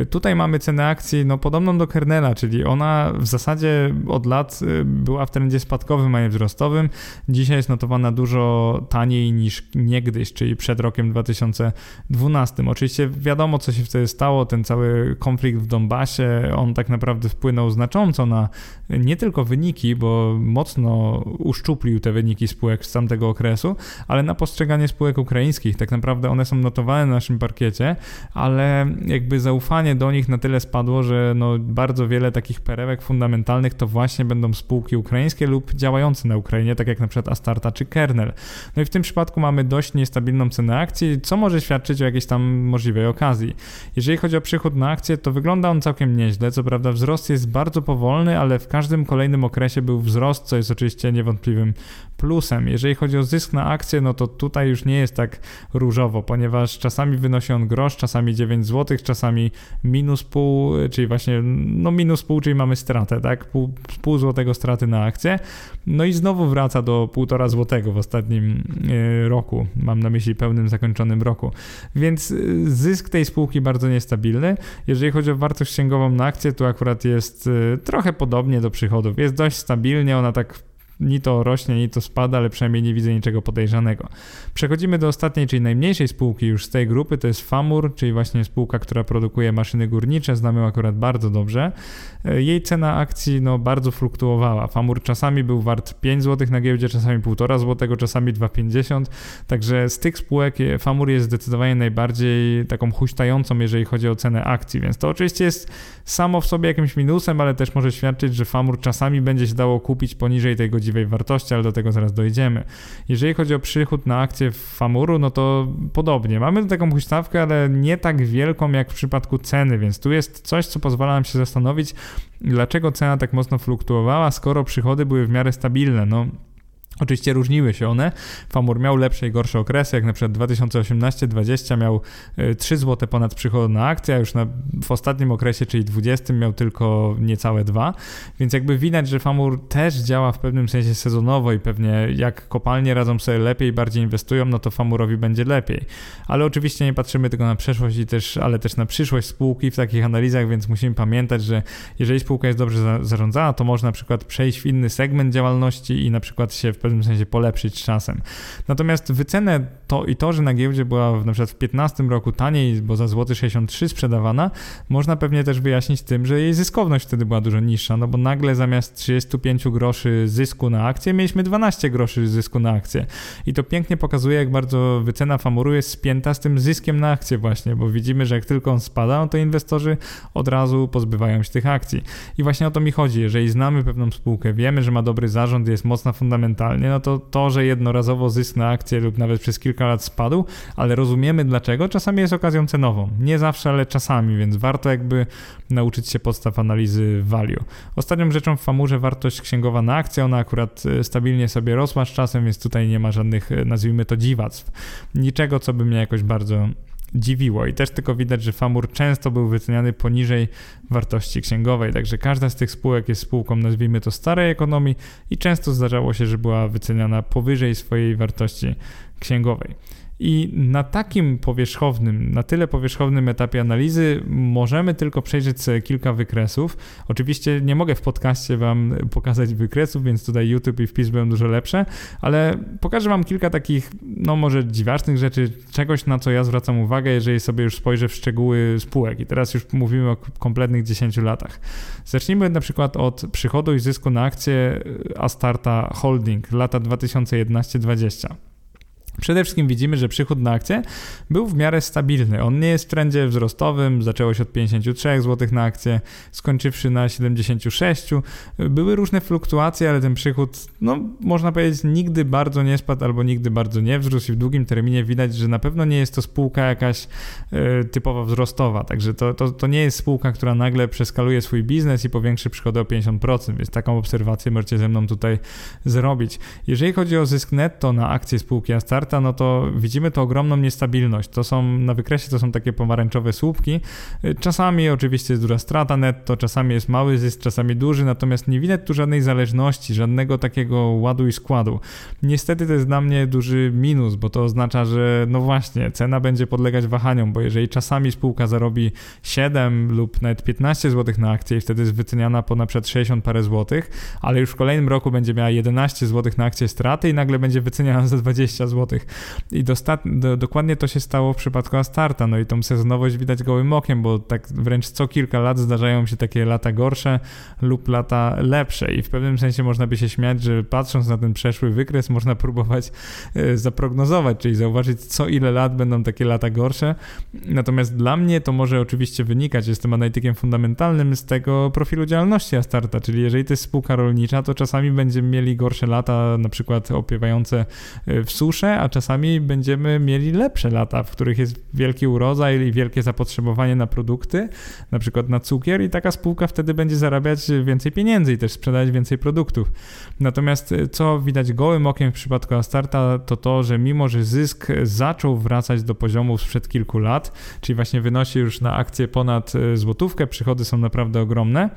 Tutaj mamy cenę akcji no, podobną do Kernela, czyli ona w zasadzie od lat e, była w trendzie spadkowym, a nie wzrostowym. Dzisiaj jest notowana dużo taniej niż niegdyś, czyli przed rokiem 2012. Oczywiście wiadomo, co się wtedy stało. Ten cały konflikt w Donbasie, on tak naprawdę wpłynął znacząco na nie tylko wyniki, bo mocno uszczuplił te wyniki spółek z tamtego okresu, ale na postrzeganie spółek ukraińskich. Tak naprawdę naprawdę one są notowane na naszym parkiecie, ale jakby zaufanie do nich na tyle spadło, że no bardzo wiele takich perełek fundamentalnych to właśnie będą spółki ukraińskie lub działające na Ukrainie, tak jak na przykład Astarta czy Kernel. No i w tym przypadku mamy dość niestabilną cenę akcji, co może świadczyć o jakiejś tam możliwej okazji. Jeżeli chodzi o przychód na akcję, to wygląda on całkiem nieźle. Co prawda wzrost jest bardzo powolny, ale w każdym kolejnym okresie był wzrost, co jest oczywiście niewątpliwym plusem. Jeżeli chodzi o zysk na akcję, no to tutaj już nie jest tak różowo, ponieważ czasami wynosi on grosz, czasami 9 zł, czasami minus pół, czyli właśnie no minus pół, czyli mamy stratę, tak? Pół, pół złotego straty na akcję. No i znowu wraca do półtora złotego w ostatnim e, roku. Mam na myśli pełnym zakończonym roku. Więc e, zysk tej spółki bardzo niestabilny. Jeżeli chodzi o wartość księgową na akcję, tu akurat jest e, trochę podobnie do przychodów. Jest dość stabilnie, ona tak ni to rośnie, ni to spada, ale przynajmniej nie widzę niczego podejrzanego. Przechodzimy do ostatniej, czyli najmniejszej spółki już z tej grupy, to jest Famur, czyli właśnie spółka, która produkuje maszyny górnicze, znamy ją akurat bardzo dobrze. E, jej cena akcji no, bardzo fluktuowała. Famur czasami był wart 5 zł na giełdzie, czasami 1,5 zł, czasami 2,50, także z tych spółek Famur jest zdecydowanie najbardziej taką huśtającą, jeżeli chodzi o cenę akcji, więc to oczywiście jest samo w sobie jakimś minusem, ale też może świadczyć, że Famur czasami będzie się dało kupić poniżej tej godziny prawdziwej wartości, ale do tego zaraz dojdziemy. Jeżeli chodzi o przychód na akcję Famuru, no to podobnie. Mamy taką huśtawkę, ale nie tak wielką jak w przypadku ceny, więc tu jest coś, co pozwala nam się zastanowić, dlaczego cena tak mocno fluktuowała, skoro przychody były w miarę stabilne. No, Oczywiście różniły się one. Famur miał lepsze i gorsze okresy, jak na przykład 2018-2020 miał 3 e, zł ponad przychód na akcję, a już na, w ostatnim okresie, czyli 20 miał tylko niecałe 2. Więc jakby widać, że Famur też działa w pewnym sensie sezonowo i pewnie jak kopalnie radzą sobie lepiej, bardziej inwestują, no to Famurowi będzie lepiej. Ale oczywiście nie patrzymy tylko na przeszłość, i też, ale też na przyszłość spółki w takich analizach, więc musimy pamiętać, że jeżeli spółka jest dobrze zarządzana, to można na przykład przejść w inny segment działalności i na przykład się w pewnym sensie polepszyć czasem. Natomiast wycenę to i to, że na giełdzie była na przykład w 15 roku taniej, bo za złoty 63 sprzedawana, można pewnie też wyjaśnić tym, że jej zyskowność wtedy była dużo niższa, no bo nagle zamiast 35 groszy zysku na akcję mieliśmy 12 groszy zysku na akcję. I to pięknie pokazuje, jak bardzo wycena Famuru jest spięta z tym zyskiem na akcję właśnie, bo widzimy, że jak tylko on spada, no to inwestorzy od razu pozbywają się tych akcji. I właśnie o to mi chodzi. Jeżeli znamy pewną spółkę, wiemy, że ma dobry zarząd, jest mocna fundamentalnie, no to to, że jednorazowo zysk na akcję lub nawet przez kilka lat spadł, ale rozumiemy dlaczego, czasami jest okazją cenową. Nie zawsze, ale czasami, więc warto jakby nauczyć się podstaw analizy value. Ostatnią rzeczą w Famurze wartość księgowa na akcję, ona akurat e, stabilnie sobie rosła z czasem, więc tutaj nie ma żadnych, e, nazwijmy to dziwactw. Niczego, co by mnie jakoś bardzo dziwiło. I też tylko widać, że Famur często był wyceniany poniżej wartości księgowej, także każda z tych spółek jest spółką, nazwijmy to starej ekonomii i często zdarzało się, że była wyceniana powyżej swojej wartości księgowej. I na takim powierzchownym, na tyle powierzchownym etapie analizy możemy tylko przejrzeć sobie kilka wykresów. Oczywiście nie mogę w podcaście Wam pokazać wykresów, więc tutaj YouTube i wpis będą dużo lepsze, ale pokażę Wam kilka takich, no może dziwacznych rzeczy, czegoś na co ja zwracam uwagę, jeżeli sobie już spojrzę w szczegóły spółek. I teraz już mówimy o kompletnych 10 latach. Zacznijmy na przykład od przychodu i zysku na akcję Astarta Holding lata 2011-2020. Przede wszystkim widzimy, że przychód na akcję był w miarę stabilny. On nie jest w trendzie wzrostowym, zaczęło się od 53 zł na akcję, skończywszy na 76. Były różne fluktuacje, ale ten przychód, no można powiedzieć, nigdy bardzo nie spadł albo nigdy bardzo nie wzrósł i w długim terminie widać, że na pewno nie jest to spółka jakaś y, typowo wzrostowa. Także to, to, to nie jest spółka, która nagle przeskaluje swój biznes i powiększy przychody o 50%, więc taką obserwację możecie ze mną tutaj zrobić. Jeżeli chodzi o zysk netto na akcję spółki No to widzimy to ogromną niestabilność. To są na wykresie to są takie pomarańczowe słupki. Czasami oczywiście jest duża strata netto, czasami jest mały zysk, czasami duży, natomiast nie widać tu żadnej zależności, żadnego takiego ładu i składu. Niestety to jest dla mnie duży minus, bo to oznacza, że no właśnie, cena będzie podlegać wahaniom, bo jeżeli czasami spółka zarobi 7 lub nawet 15 zł na akcję i wtedy jest wyceniana po na przykład 60 parę złotych, ale już w kolejnym roku będzie miała 11 zł na akcję straty i nagle będzie wyceniana za 20 zł i do, dokładnie to się stało w przypadku Astarta. No i tą sezonowość widać gołym okiem, bo tak wręcz co kilka lat zdarzają się takie lata gorsze lub lata lepsze. I w pewnym sensie można by się śmiać, że patrząc na ten przeszły wykres, można próbować e, zaprognozować, czyli zauważyć, co ile lat będą takie lata gorsze. Natomiast dla mnie to może oczywiście wynikać, jestem analitykiem fundamentalnym z tego profilu działalności Astarta, czyli jeżeli to jest spółka rolnicza, to czasami będziemy mieli gorsze lata, na przykład opiewające e, w suszę, a czasami będziemy mieli lepsze lata, w których jest wielki urodzaj i wielkie zapotrzebowanie na produkty, na przykład na cukier i taka spółka wtedy będzie zarabiać więcej pieniędzy i też sprzedawać więcej produktów. Natomiast e, co widać gołym okiem w przypadku Astarta, to to, że mimo, że zysk zaczął wracać do poziomów sprzed kilku lat, czyli właśnie wynosi już na akcję ponad e, złotówkę, przychody są naprawdę ogromne,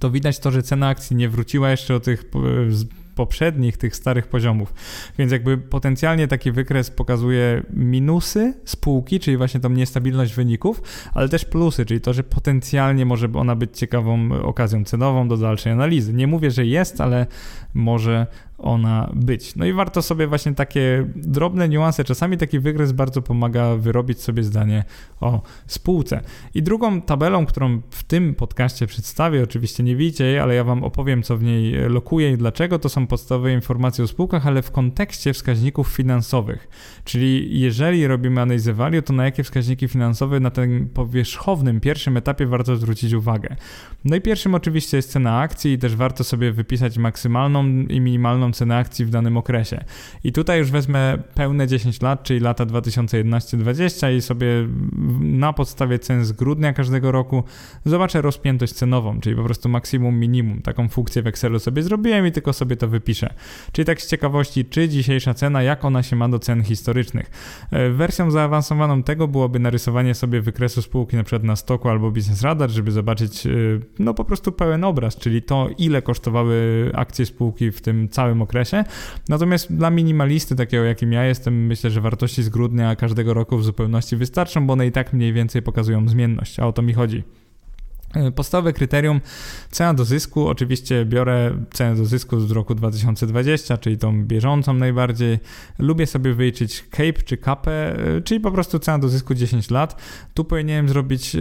to widać to, że cena akcji nie wróciła jeszcze do tych e, poprzednich, tych starych poziomów. Więc jakby potencjalnie taki wykres pokazuje minusy spółki, czyli właśnie tą niestabilność wyników, ale też plusy, czyli to, że potencjalnie może ona być ciekawą okazją cenową do dalszej analizy. Nie mówię, że jest, ale może ona być. No i warto sobie właśnie takie drobne niuanse, czasami taki wykres bardzo pomaga wyrobić sobie zdanie o spółce. I drugą tabelą, którą w tym podcaście przedstawię, oczywiście nie widzicie jej, ale ja wam opowiem, co w niej lokuje i dlaczego, to są podstawowe informacje o spółkach, ale w kontekście wskaźników finansowych. Czyli jeżeli robimy analizę value, to na jakie wskaźniki finansowe na tym powierzchownym pierwszym etapie warto zwrócić uwagę. No i pierwszym oczywiście jest cena akcji i też warto sobie wypisać maksymalną i minimalną cenę akcji w danym okresie. I tutaj już wezmę pełne 10 lat, czyli lata 2011-2020 i sobie na podstawie cen z grudnia każdego roku zobaczę rozpiętość cenową, czyli po prostu maksimum, minimum. Taką funkcję w Excelu sobie zrobiłem i tylko sobie to wypiszę. Czyli tak z ciekawości, czy dzisiejsza cena, jak ona się ma do cen historycznych. E, wersją zaawansowaną tego byłoby narysowanie sobie wykresu spółki na przykład na stoku albo Business Radar, żeby zobaczyć e, no po prostu pełen obraz, czyli to ile kosztowały akcje spółki w tym całym okresie. Natomiast dla minimalisty, takiego jakim ja jestem, myślę, że wartości z grudnia każdego roku w zupełności wystarczą, bo one i tak mniej więcej pokazują zmienność, a o to mi chodzi. E, podstawowe kryterium cena do zysku, oczywiście biorę cenę do zysku z roku 2020, czyli tą bieżącą najbardziej. Lubię sobie wyliczyć CAPE czy CAPE, czyli po prostu cena do zysku 10 lat. Tu powinienem zrobić e,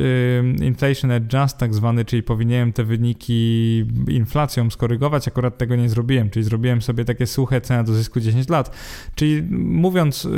inflation adjust tak zwany, czyli powinienem te wyniki inflacją skorygować, akurat tego nie zrobiłem, czyli zrobiłem sobie takie suche cena do zysku 10 lat. Czyli mówiąc e,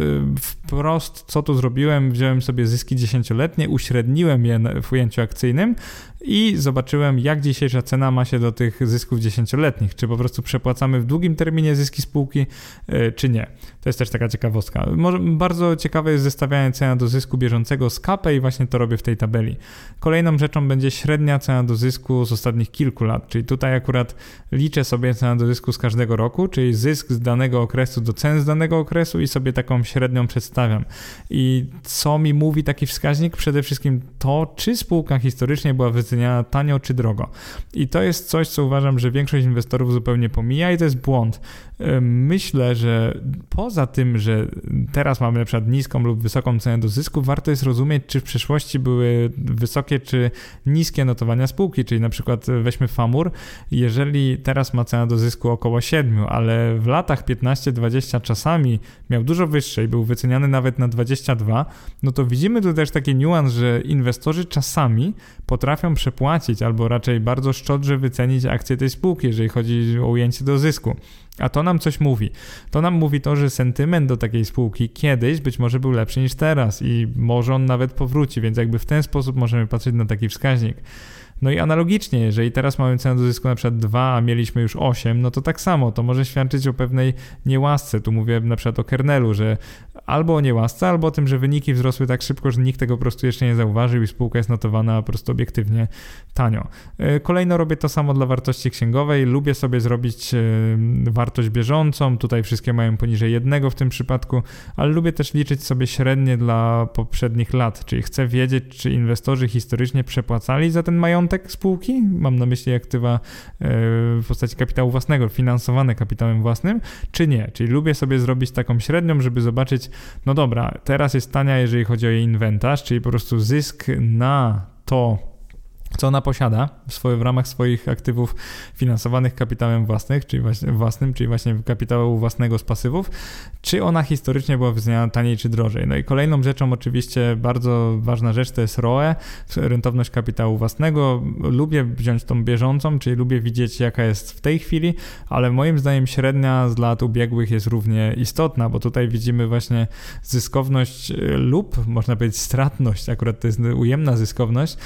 wprost, co tu zrobiłem, wziąłem sobie zyski 10-letnie, uśredniłem je w ujęciu akcyjnym, i zobaczyłem, jak dzisiejsza cena ma się do tych zysków dziesięcioletnich. Czy po prostu przepłacamy w długim terminie zyski spółki, e, czy nie. To jest też taka ciekawostka. Bardzo ciekawe jest zestawianie cena do zysku bieżącego z KAPE i właśnie to robię w tej tabeli. Kolejną rzeczą będzie średnia cena do zysku z ostatnich kilku lat, czyli tutaj akurat liczę sobie cenę do zysku z każdego roku, czyli zysk z danego okresu do cen z danego okresu i sobie taką średnią przedstawiam. I co mi mówi taki wskaźnik? Przede wszystkim to, czy spółka historycznie była wyceniana wyceniana tanio czy drogo. I to jest coś, co uważam, że większość inwestorów zupełnie pomija i to jest błąd. Myślę, że poza tym, że teraz mamy na przykład niską lub wysoką cenę do zysku, warto jest rozumieć, czy w przeszłości były wysokie czy niskie notowania spółki, czyli na przykład weźmy Famur, jeżeli teraz ma cenę do zysku około 7, ale w latach 15-20 czasami miał dużo wyższe i był wyceniany nawet na 22, no to widzimy tu też taki niuans, że inwestorzy czasami potrafią przepłacić albo raczej bardzo szczodrze wycenić akcje tej spółki, jeżeli chodzi o ujęcie do zysku. A to nam coś mówi. To nam mówi to, że sentyment do takiej spółki kiedyś być może był lepszy niż teraz i może on nawet powróci, więc jakby w ten sposób możemy patrzeć na taki wskaźnik. No i analogicznie, jeżeli teraz mamy cenę do zysku na przykład 2, a mieliśmy już 8, no to tak samo, to może świadczyć o pewnej niełasce. Tu mówię na przykład o kernelu, że albo o niełasce, albo o tym, że wyniki wzrosły tak szybko, że nikt tego po prostu jeszcze nie zauważył i spółka jest notowana po prostu obiektywnie tanio. E, kolejno robię to samo dla wartości księgowej. Lubię sobie zrobić e, wartość bieżącą. Tutaj wszystkie mają poniżej jednego w tym przypadku, ale lubię też liczyć sobie średnie dla poprzednich lat, czyli chcę wiedzieć, czy inwestorzy historycznie przepłacali za ten majątek spółki. Mam na myśli aktywa e, w postaci kapitału własnego, finansowane kapitałem własnym, czy nie. Czyli lubię sobie zrobić taką średnią, żeby zobaczyć, no dobra, teraz jest tania, jeżeli chodzi o jej inwentarz, czyli po prostu zysk na to, co ona posiada w, swoje, w ramach swoich aktywów finansowanych kapitałem własnym, czyli właśnie, własnym, czyli właśnie kapitału własnego z pasywów, czy ona historycznie była wyceniana taniej czy drożej. No i kolejną rzeczą oczywiście bardzo ważna rzecz to jest ROE, rentowność kapitału własnego. Lubię wziąć tą bieżącą, czyli lubię widzieć jaka jest w tej chwili, ale moim zdaniem średnia z lat ubiegłych jest równie istotna, bo tutaj widzimy właśnie zyskowność lub można powiedzieć stratność, akurat to jest ujemna zyskowność,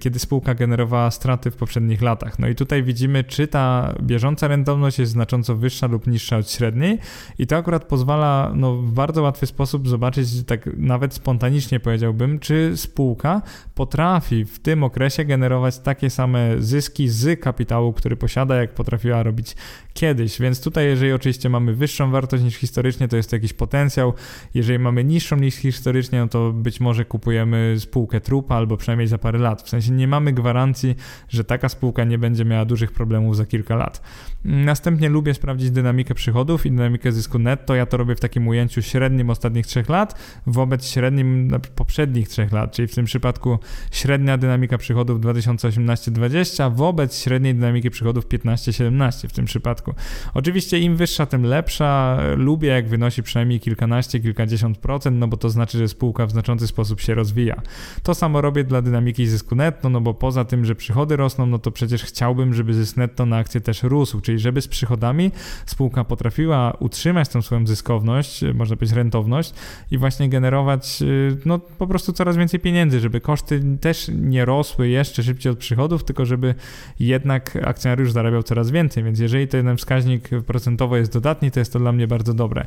kiedy spółka generowała straty w poprzednich latach. No i tutaj widzimy, czy ta bieżąca rentowność jest znacząco wyższa lub niższa od średniej i to akurat pozwala no, w bardzo łatwy sposób zobaczyć, tak nawet spontanicznie powiedziałbym, czy spółka potrafi w tym okresie generować takie same zyski z kapitału, który posiada, jak potrafiła robić kiedyś. Więc tutaj, jeżeli oczywiście mamy wyższą wartość niż historycznie, to jest to jakiś potencjał. Jeżeli mamy niższą niż historycznie, no to być może kupujemy spółkę trupa albo przynajmniej za parę lat. W sensie nie mamy gwarancji, że taka spółka nie będzie miała dużych problemów za kilka lat. Następnie lubię sprawdzić dynamikę przychodów i dynamikę zysku netto. Ja to robię w takim ujęciu średnim ostatnich trzech lat wobec średnim poprzednich trzech lat, czyli w tym przypadku średnia dynamika przychodów 2018-2020 wobec średniej dynamiki przychodów 15-17 w tym przypadku. Oczywiście im wyższa, tym lepsza. Lubię jak wynosi przynajmniej kilkanaście, kilkadziesiąt procent, no bo to znaczy, że spółka w znaczący sposób się rozwija. To samo robię dla dynamiki zysku netto, no bo poza tym, że przychody rosną, no to przecież chciałbym, żeby zysk netto na akcję też rósł, czyli żeby z przychodami spółka potrafiła utrzymać tą swoją zyskowność, można powiedzieć rentowność i właśnie generować y, no po prostu coraz więcej pieniędzy, żeby koszty też nie rosły jeszcze szybciej od przychodów, tylko żeby jednak akcjonariusz zarabiał coraz więcej, więc jeżeli ten wskaźnik procentowo jest dodatni, to jest to dla mnie bardzo dobre.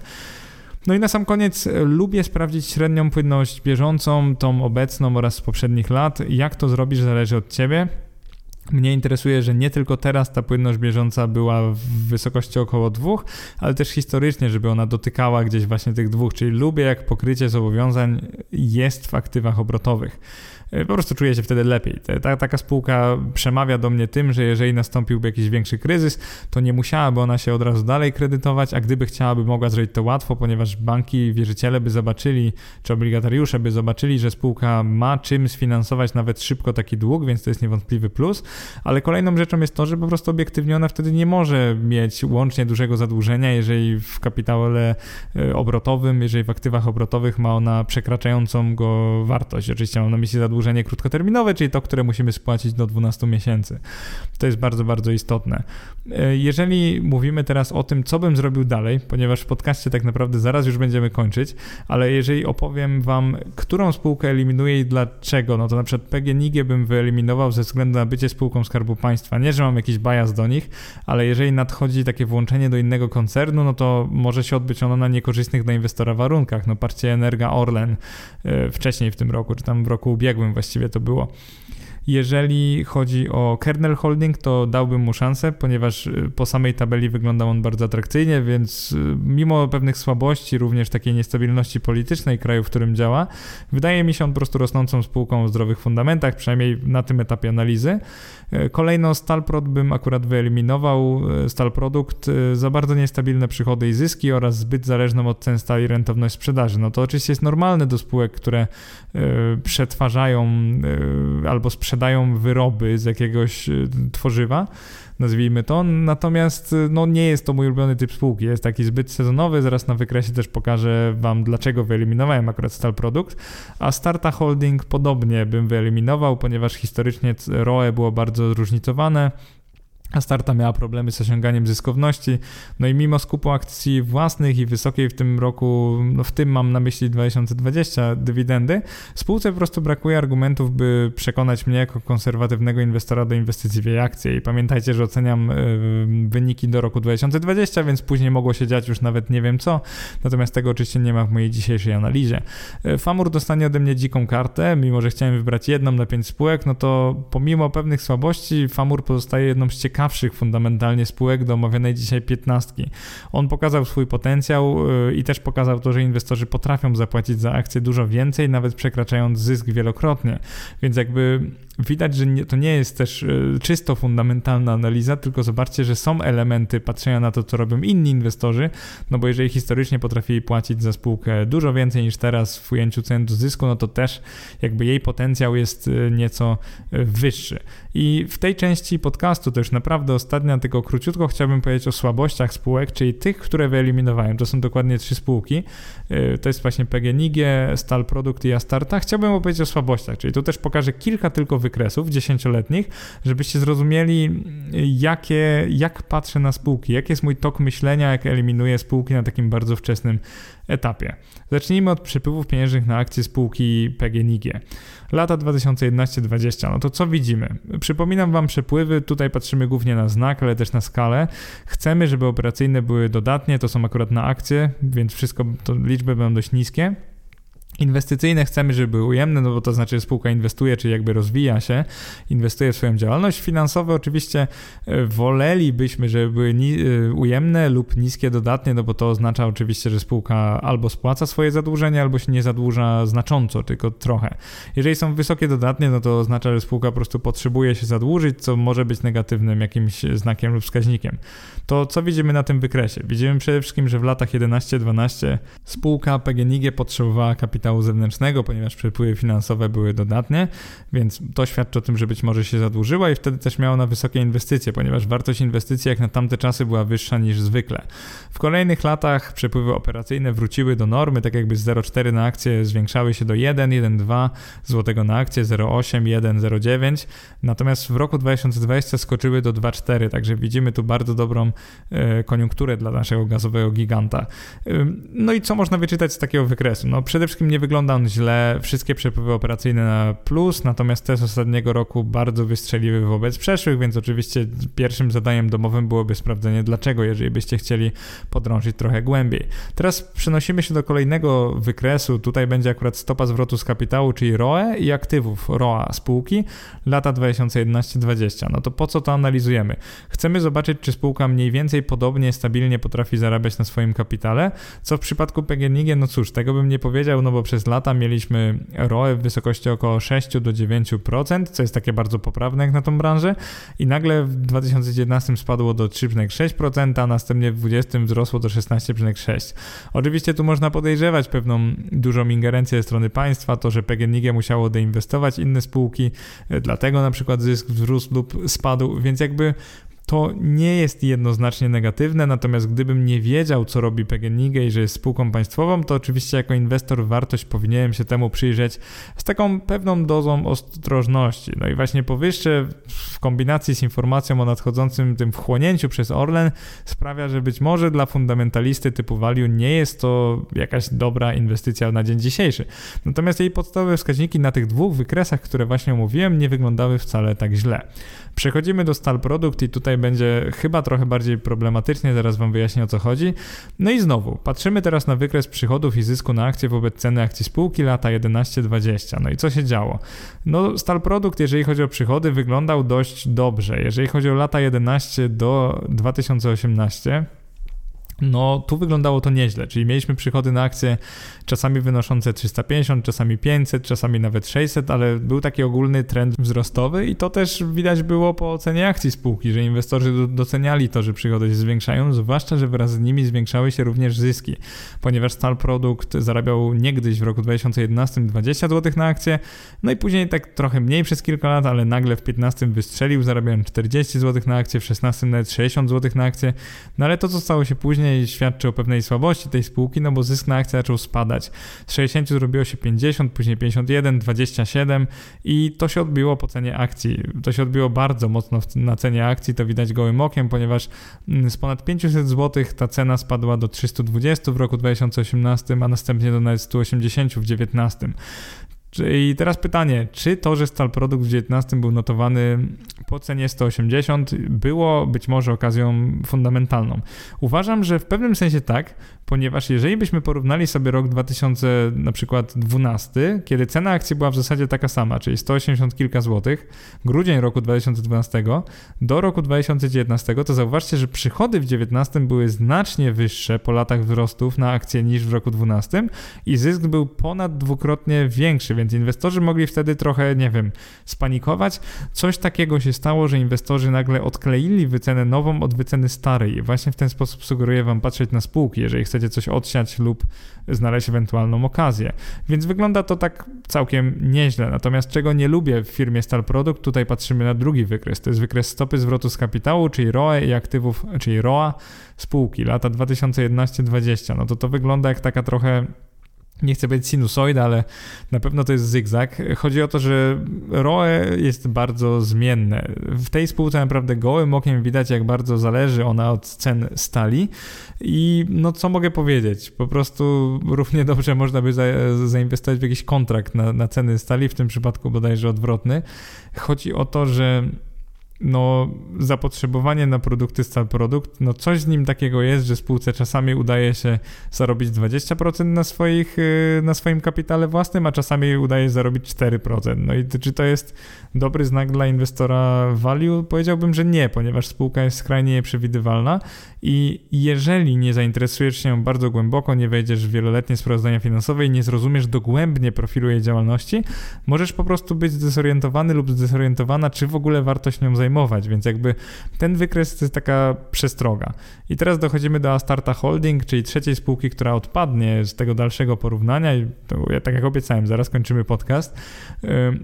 No i na sam koniec e, lubię sprawdzić średnią płynność bieżącą, tą obecną oraz z poprzednich lat. Jak to zrobisz, zależy od ciebie. Mnie interesuje, że nie tylko teraz ta płynność bieżąca była w wysokości około dwóch, ale też historycznie, żeby ona dotykała gdzieś właśnie tych dwóch, czyli lubię jak pokrycie zobowiązań jest w aktywach obrotowych. Po prostu czuję się wtedy lepiej. Ta, taka spółka przemawia do mnie tym, że jeżeli nastąpiłby jakiś większy kryzys, to nie musiałaby ona się od razu dalej kredytować, a gdyby chciałaby, mogła zrobić to łatwo, ponieważ banki, wierzyciele by zobaczyli, czy obligatariusze by zobaczyli, że spółka ma czym sfinansować nawet szybko taki dług, więc to jest niewątpliwy plus, ale kolejną rzeczą jest to, że po prostu obiektywnie ona wtedy nie może mieć łącznie dużego zadłużenia, jeżeli w kapitale e, obrotowym, jeżeli w aktywach obrotowych ma ona przekraczającą go wartość. Oczywiście mam na myśli zadłużenie krótkoterminowe, czyli to, które musimy spłacić do 12 miesięcy. To jest bardzo, bardzo istotne. E, jeżeli mówimy teraz o tym, co bym zrobił dalej, ponieważ w podcaście tak naprawdę zaraz już będziemy kończyć, ale jeżeli opowiem Wam, którą spółkę eliminuję i dlaczego, no to na przykład PGNiG bym wyeliminował ze względu na bycie spółką Skarbu Państwa. Nie, że mam jakiś bias do nich, ale jeżeli nadchodzi takie włączenie do innego koncernu, no to może się odbyć ono na niekorzystnych dla inwestora warunkach. No parcie Energa Orlen e, wcześniej w tym roku, czy tam w roku ubiegłym właściwie to było. Jeżeli chodzi o kernel holding, to dałbym mu szansę, ponieważ y, po samej tabeli wyglądał on bardzo atrakcyjnie, więc y, mimo pewnych słabości, również takiej niestabilności politycznej kraju, w którym działa, wydaje mi się on po prostu rosnącą spółką o zdrowych fundamentach, przynajmniej na tym etapie analizy. Y, kolejno Stalprod bym akurat wyeliminował. Stalprodukt za bardzo niestabilne przychody i zyski oraz zbyt zależną od cen stali rentowność sprzedaży. No to oczywiście jest normalne do spółek, które przetwarzają albo sprzedają sprzedają wyroby z jakiegoś y, tworzywa, nazwijmy to. Natomiast y, no, nie jest to mój ulubiony typ spółki. Jest taki zbyt sezonowy. Zaraz na wykresie też pokażę Wam, dlaczego wyeliminowałem akurat Stal Produkt. A Starta Holding podobnie bym wyeliminował, ponieważ historycznie ROE było bardzo zróżnicowane. A starta miała problemy z osiąganiem zyskowności. No i mimo skupu akcji własnych i wysokiej w tym roku, no w tym mam na myśli 2020 dywidendy, spółce po prostu brakuje argumentów, by przekonać mnie jako konserwatywnego inwestora do inwestycji w jej akcje. I pamiętajcie, że oceniam e, wyniki do roku 2020, więc później mogło się dziać już nawet nie wiem co. Natomiast tego oczywiście nie ma w mojej dzisiejszej analizie. E, Famur dostanie ode mnie dziką kartę, mimo że chciałem wybrać jedną na pięć spółek, no to pomimo pewnych słabości Famur pozostaje jedną z ciekawszych ciekawszych fundamentalnie spółek do omawianej dzisiaj piętnastki. On pokazał swój potencjał y, i też pokazał to, że inwestorzy potrafią zapłacić za akcje dużo więcej, nawet przekraczając zysk wielokrotnie. Więc jakby widać, że nie, to nie jest też y, czysto fundamentalna analiza, tylko zobaczcie, że są elementy patrzenia na to, co robią inni inwestorzy, no bo jeżeli historycznie potrafili płacić za spółkę dużo więcej niż teraz w ujęciu cen do zysku, no to też jakby jej potencjał jest y, nieco wyższy. I w tej części podcastu też naprawdę ostatnia, tylko króciutko chciałbym powiedzieć o słabościach spółek, czyli tych, które wyeliminowałem. To są dokładnie trzy spółki. To jest właśnie PGNiG, Stal Produkt i Astarta. Chciałbym opowiedzieć o słabościach, czyli tu też pokażę kilka tylko wykresów dziesięcioletnich, żebyście zrozumieli, jakie, jak patrzę na spółki, jaki jest mój tok myślenia, jak eliminuję spółki na takim bardzo wczesnym etapie. Zacznijmy od przepływów pieniężnych na akcje spółki PGNiG. Lata 2011-2020, no to co widzimy? Przypominam Wam przepływy, tutaj patrzymy głównie na znak, ale też na skalę. Chcemy, żeby operacyjne były dodatnie, to są akurat na akcje, więc wszystko, to liczby będą dość niskie. Inwestycyjne chcemy, żeby były ujemne, no bo to znaczy, że spółka inwestuje, czy jakby rozwija się, inwestuje w swoją działalność. Finansowe oczywiście e, wolelibyśmy, żeby były e, ujemne lub niskie dodatnie, no bo to oznacza oczywiście, że spółka albo spłaca swoje zadłużenie, albo się nie zadłuża znacząco, tylko trochę. Jeżeli są wysokie dodatnie, no to oznacza, że spółka po prostu potrzebuje się zadłużyć, co może być negatywnym jakimś znakiem lub wskaźnikiem. To co widzimy na tym wykresie? Widzimy przede wszystkim, że w latach 11-12 spółka PGNiG potrzebowała kapitału kapitału zewnętrznego, ponieważ przepływy finansowe były dodatnie, więc to świadczy o tym, że być może się zadłużyła i wtedy też miała na wysokie inwestycje, ponieważ wartość inwestycji jak na tamte czasy była wyższa niż zwykle. W kolejnych latach przepływy operacyjne wróciły do normy, tak jakby z 0,4 na akcję zwiększały się do 1, 1,2 złotego na akcję, 0,8, 1, 0,9, natomiast w roku 2020 skoczyły do 2,4, także widzimy tu bardzo dobrą e, koniunkturę dla naszego gazowego giganta. No i co można wyczytać z takiego wykresu? No przede wszystkim nie wygląda on źle, wszystkie przepływy operacyjne na plus, natomiast te z ostatniego roku bardzo wystrzeliły wobec przeszłych, więc oczywiście pierwszym zadaniem domowym byłoby sprawdzenie dlaczego, jeżeli byście chcieli podrążyć trochę głębiej. Teraz przenosimy się do kolejnego wykresu, tutaj będzie akurat stopa zwrotu z kapitału, czyli ROE i aktywów ROA spółki lata 2011-2020. No to po co to analizujemy? Chcemy zobaczyć, czy spółka mniej więcej podobnie, stabilnie potrafi zarabiać na swoim kapitale, co w przypadku PGNiG, no cóż, tego bym nie powiedział, no bo przez lata mieliśmy ROE w wysokości około 6 do 9%, co jest takie bardzo poprawne jak na tą branżę i nagle w 2019 spadło do 3,6%, a następnie w 2020 wzrosło do 16,6%. Oczywiście tu można podejrzewać pewną dużą ingerencję ze strony państwa, to, że PGNiG musiało deinwestować inne spółki, dlatego na przykład zysk wzrósł lub spadł, więc jakby to nie jest jednoznacznie negatywne, natomiast gdybym nie wiedział, co robi PGNiG i że jest spółką państwową, to oczywiście jako inwestor wartość powinienem się temu przyjrzeć z taką pewną dozą ostrożności. No i właśnie powyższe w kombinacji z informacją o nadchodzącym tym wchłonięciu przez Orlen sprawia, że być może dla fundamentalisty typu value nie jest to jakaś dobra inwestycja na dzień dzisiejszy. Natomiast jej podstawowe wskaźniki na tych dwóch wykresach, które właśnie omówiłem, nie wyglądały wcale tak źle. Przechodzimy do Stal Produkt i tutaj będzie chyba trochę bardziej problematycznie, zaraz Wam wyjaśnię o co chodzi. No i znowu, patrzymy teraz na wykres przychodów i zysku na akcję wobec ceny akcji spółki lata 11-20. No i co się działo? No Stal Produkt, jeżeli chodzi o przychody, wyglądał dość dobrze. Jeżeli chodzi o lata 11 do 2018, no, tu wyglądało to nieźle, czyli mieliśmy przychody na akcje czasami wynoszące 350, czasami 500, czasami nawet 600, ale był taki ogólny trend wzrostowy i to też widać było po ocenie akcji spółki, że inwestorzy doceniali to, że przychody się zwiększają, zwłaszcza, że wraz z nimi zwiększały się również zyski, ponieważ Stal Produkt zarabiał niegdyś w roku 2011 20 zł na akcję, no i później tak trochę mniej przez kilka lat, ale nagle w 15 wystrzelił, zarabiając 40 zł na akcję, w 16 nawet 60 zł na akcję, no ale to, co stało się później, później świadczy o pewnej słabości tej spółki, no bo zysk na akcję zaczął spadać. Z 60 zrobiło się 50, później 51, 27 i to się odbiło po cenie akcji. To się odbiło bardzo mocno na cenie akcji, to widać gołym okiem, ponieważ mm, z ponad 500 zł ta cena spadła do 320 w roku 2018, a następnie do nawet 180 w 2019. I teraz pytanie, czy to, że Stal Produkt w 19 był notowany po cenie 180 było być może okazją fundamentalną? Uważam, że w pewnym sensie tak, ponieważ jeżeli byśmy porównali sobie rok 2000 na przykład 12, kiedy cena akcji była w zasadzie taka sama, czyli 180 kilka złotych, grudzień roku 2012 do roku 2019, to zauważcie, że przychody w 19 były znacznie wyższe po latach wzrostów na akcje niż w roku 12 i zysk był ponad dwukrotnie większy, więc inwestorzy mogli wtedy trochę, nie wiem, spanikować. Coś takiego się stało, że inwestorzy nagle odkleili wycenę nową od wyceny starej i właśnie w ten sposób sugeruję wam patrzeć na spółki, jeżeli chcecie chcecie coś odsiać lub znaleźć ewentualną okazję. Więc wygląda to tak całkiem nieźle. Natomiast czego nie lubię w firmie Stal Product, tutaj patrzymy na drugi wykres. To jest wykres stopy zwrotu z kapitału, czyli ROE i aktywów, czyli ROA spółki lata 2011-2020. No to to wygląda jak taka trochę nie chcę być sinusoida, ale na pewno to jest zygzak. Chodzi o to, że ROE jest bardzo zmienne. W tej spółce naprawdę gołym okiem widać, jak bardzo zależy ona od cen stali. I no co mogę powiedzieć? Po prostu równie dobrze można by za, zainwestować w jakiś kontrakt na, na ceny stali, w tym przypadku bodajże odwrotny. Chodzi o to, że no, zapotrzebowanie na produkty Stal Produkt, no coś z nim takiego jest, że spółce czasami udaje się zarobić 20% na, swoich, y, na swoim kapitale własnym, a czasami udaje zarobić 4%. No i czy to jest dobry znak dla inwestora value? Powiedziałbym, że nie, ponieważ spółka jest skrajnie nieprzewidywalna i jeżeli nie zainteresujesz się bardzo głęboko, nie wejdziesz w wieloletnie sprawozdania finansowe i nie zrozumiesz dogłębnie profilu jej działalności, możesz po prostu być zdezorientowany lub zdezorientowana, czy w ogóle warto się nią zajmować, więc jakby ten wykres to jest taka przestroga. I teraz dochodzimy do Astarta Holding, czyli trzeciej spółki, która odpadnie z tego dalszego porównania i ja, tak jak obiecałem, zaraz kończymy podcast.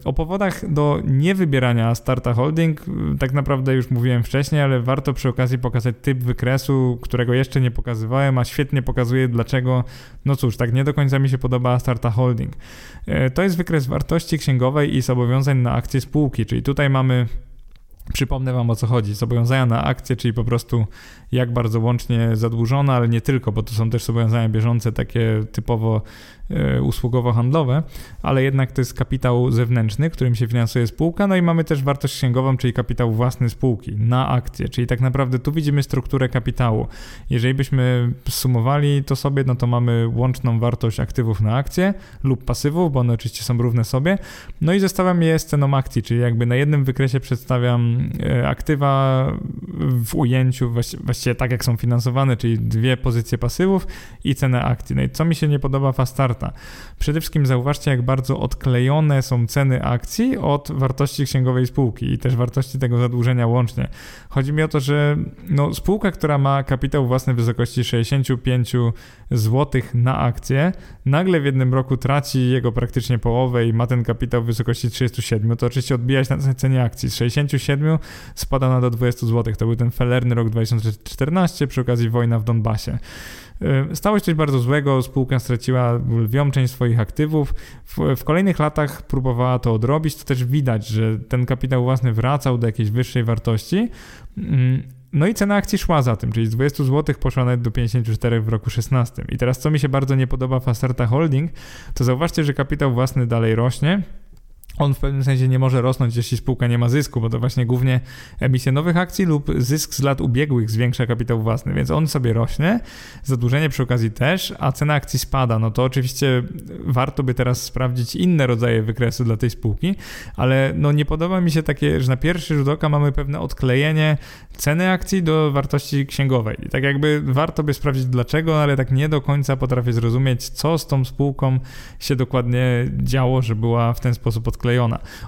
O powodach do niewybierania Astarta Holding tak naprawdę już mówiłem wcześniej, ale warto przy okazji pokazać typ wykresu, którego jeszcze nie pokazywałem, a świetnie pokazuje dlaczego, no cóż, tak nie do końca mi się podoba Starta Holding. E, to jest wykres wartości księgowej i zobowiązań na akcje spółki, czyli tutaj mamy Przypomnę Wam o co chodzi. Zobowiązania na akcje, czyli po prostu jak bardzo łącznie zadłużona, ale nie tylko, bo to są też zobowiązania bieżące, takie typowo usługowo-handlowe, ale jednak to jest kapitał zewnętrzny, którym się finansuje spółka, no i mamy też wartość księgową, czyli kapitał własny spółki na akcje, czyli tak naprawdę tu widzimy strukturę kapitału. Jeżeli byśmy sumowali to sobie, no to mamy łączną wartość aktywów na akcje lub pasywów, bo one oczywiście są równe sobie, no i zestawiam je z ceną akcji, czyli jakby na jednym wykresie przedstawiam e, aktywa w ujęciu właściwie tak jak są finansowane, czyli dwie pozycje pasywów i cenę akcji. No i co mi się nie podoba Przede wszystkim zauważcie, jak bardzo odklejone są ceny akcji od wartości księgowej spółki i też wartości tego zadłużenia łącznie. Chodzi mi o to, że no, spółka, która ma kapitał własny w wysokości 65 zł na akcję, nagle w jednym roku traci jego praktycznie połowę i ma ten kapitał w wysokości 37, to oczywiście odbija się na cenie akcji. Z 67 spada na do 20 zł. To był ten felerny rok 2014 przy okazji wojna w Donbasie. Y, stało się coś bardzo złego, spółka straciła lwią część swoich aktywów. W, w, kolejnych latach próbowała to odrobić, to też widać, że ten kapitał własny wracał do jakiejś wyższej wartości. Mm, no i cena akcji szła za tym, czyli z 20 zł poszła nawet do 54 w roku 16. I teraz co mi się bardzo nie podoba w Astarta Holding, to zauważcie, że kapitał własny dalej rośnie, on w pewnym sensie nie może rosnąć, jeśli spółka nie ma zysku, bo to właśnie głównie emisja nowych akcji lub zysk z lat ubiegłych zwiększa kapitał własny, więc on sobie rośnie, zadłużenie przy okazji też, a cena akcji spada. No to oczywiście warto by teraz sprawdzić inne rodzaje wykresu dla tej spółki, ale no nie podoba mi się takie, że na pierwszy rzut oka mamy pewne odklejenie ceny akcji do wartości księgowej. I tak jakby warto by sprawdzić dlaczego, ale tak nie do końca potrafię zrozumieć, co z tą spółką się dokładnie działo, że była w ten sposób odklejona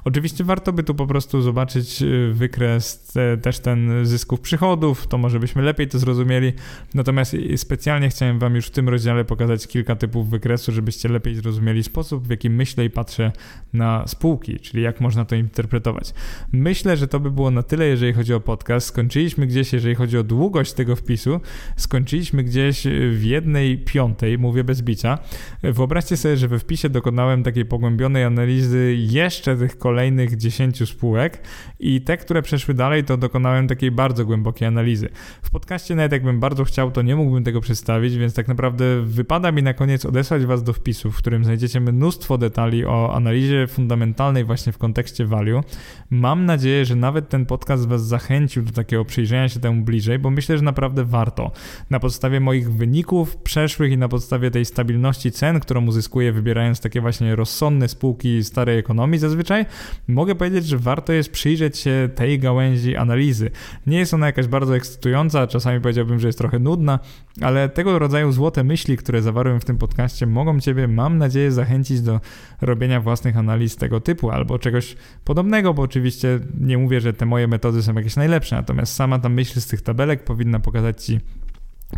Oczywiście warto by tu po prostu zobaczyć y, wykres te, też ten zysków przychodów, to może byśmy lepiej to zrozumieli. Natomiast specjalnie chciałem Wam już w tym rozdziale pokazać kilka typów wykresu, żebyście lepiej zrozumieli sposób, w jaki myślę i patrzę na spółki, czyli jak można to interpretować. Myślę, że to by było na tyle, jeżeli chodzi o podcast. Skończyliśmy gdzieś, jeżeli chodzi o długość tego wpisu, skończyliśmy gdzieś w jednej piątej, mówię bez bicia. Wyobraźcie sobie, że we wpisie dokonałem takiej pogłębionej analizy jeszcze tych kolejnych 10 spółek i te, które przeszły dalej, to dokonałem takiej bardzo głębokiej analizy. W podcaście nawet jakbym bardzo chciał, to nie mógłbym tego przedstawić, więc tak naprawdę wypada mi na koniec odesłać Was do wpisu, w którym znajdziecie mnóstwo detali o analizie fundamentalnej właśnie w kontekście value. Mam nadzieję, że nawet ten podcast Was zachęcił do takiego przyjrzenia się temu bliżej, bo myślę, że naprawdę warto. Na podstawie moich wyników przeszłych i na podstawie tej stabilności cen, którą uzyskuję wybierając takie właśnie rozsądne spółki starej ekonomii, zazwyczaj, mogę powiedzieć, że warto jest przyjrzeć się tej gałęzi analizy. Nie jest ona jakaś bardzo ekscytująca, czasami powiedziałbym, że jest trochę nudna, ale tego rodzaju złote myśli, które zawarłem w tym podcaście, mogą Ciebie, mam nadzieję, zachęcić do robienia własnych analiz tego typu albo czegoś podobnego, bo oczywiście nie mówię, że te moje metody są jakieś najlepsze, natomiast sama ta myśl z tych tabelek powinna pokazać Ci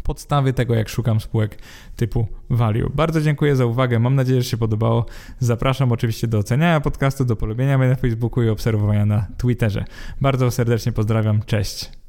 podstawy tego, jak szukam spółek typu value. Bardzo dziękuję za uwagę. Mam nadzieję, że się podobało. Zapraszam oczywiście do oceniania podcastu, do polubienia mnie na Facebooku i obserwowania na Twitterze. Bardzo serdecznie pozdrawiam. Cześć.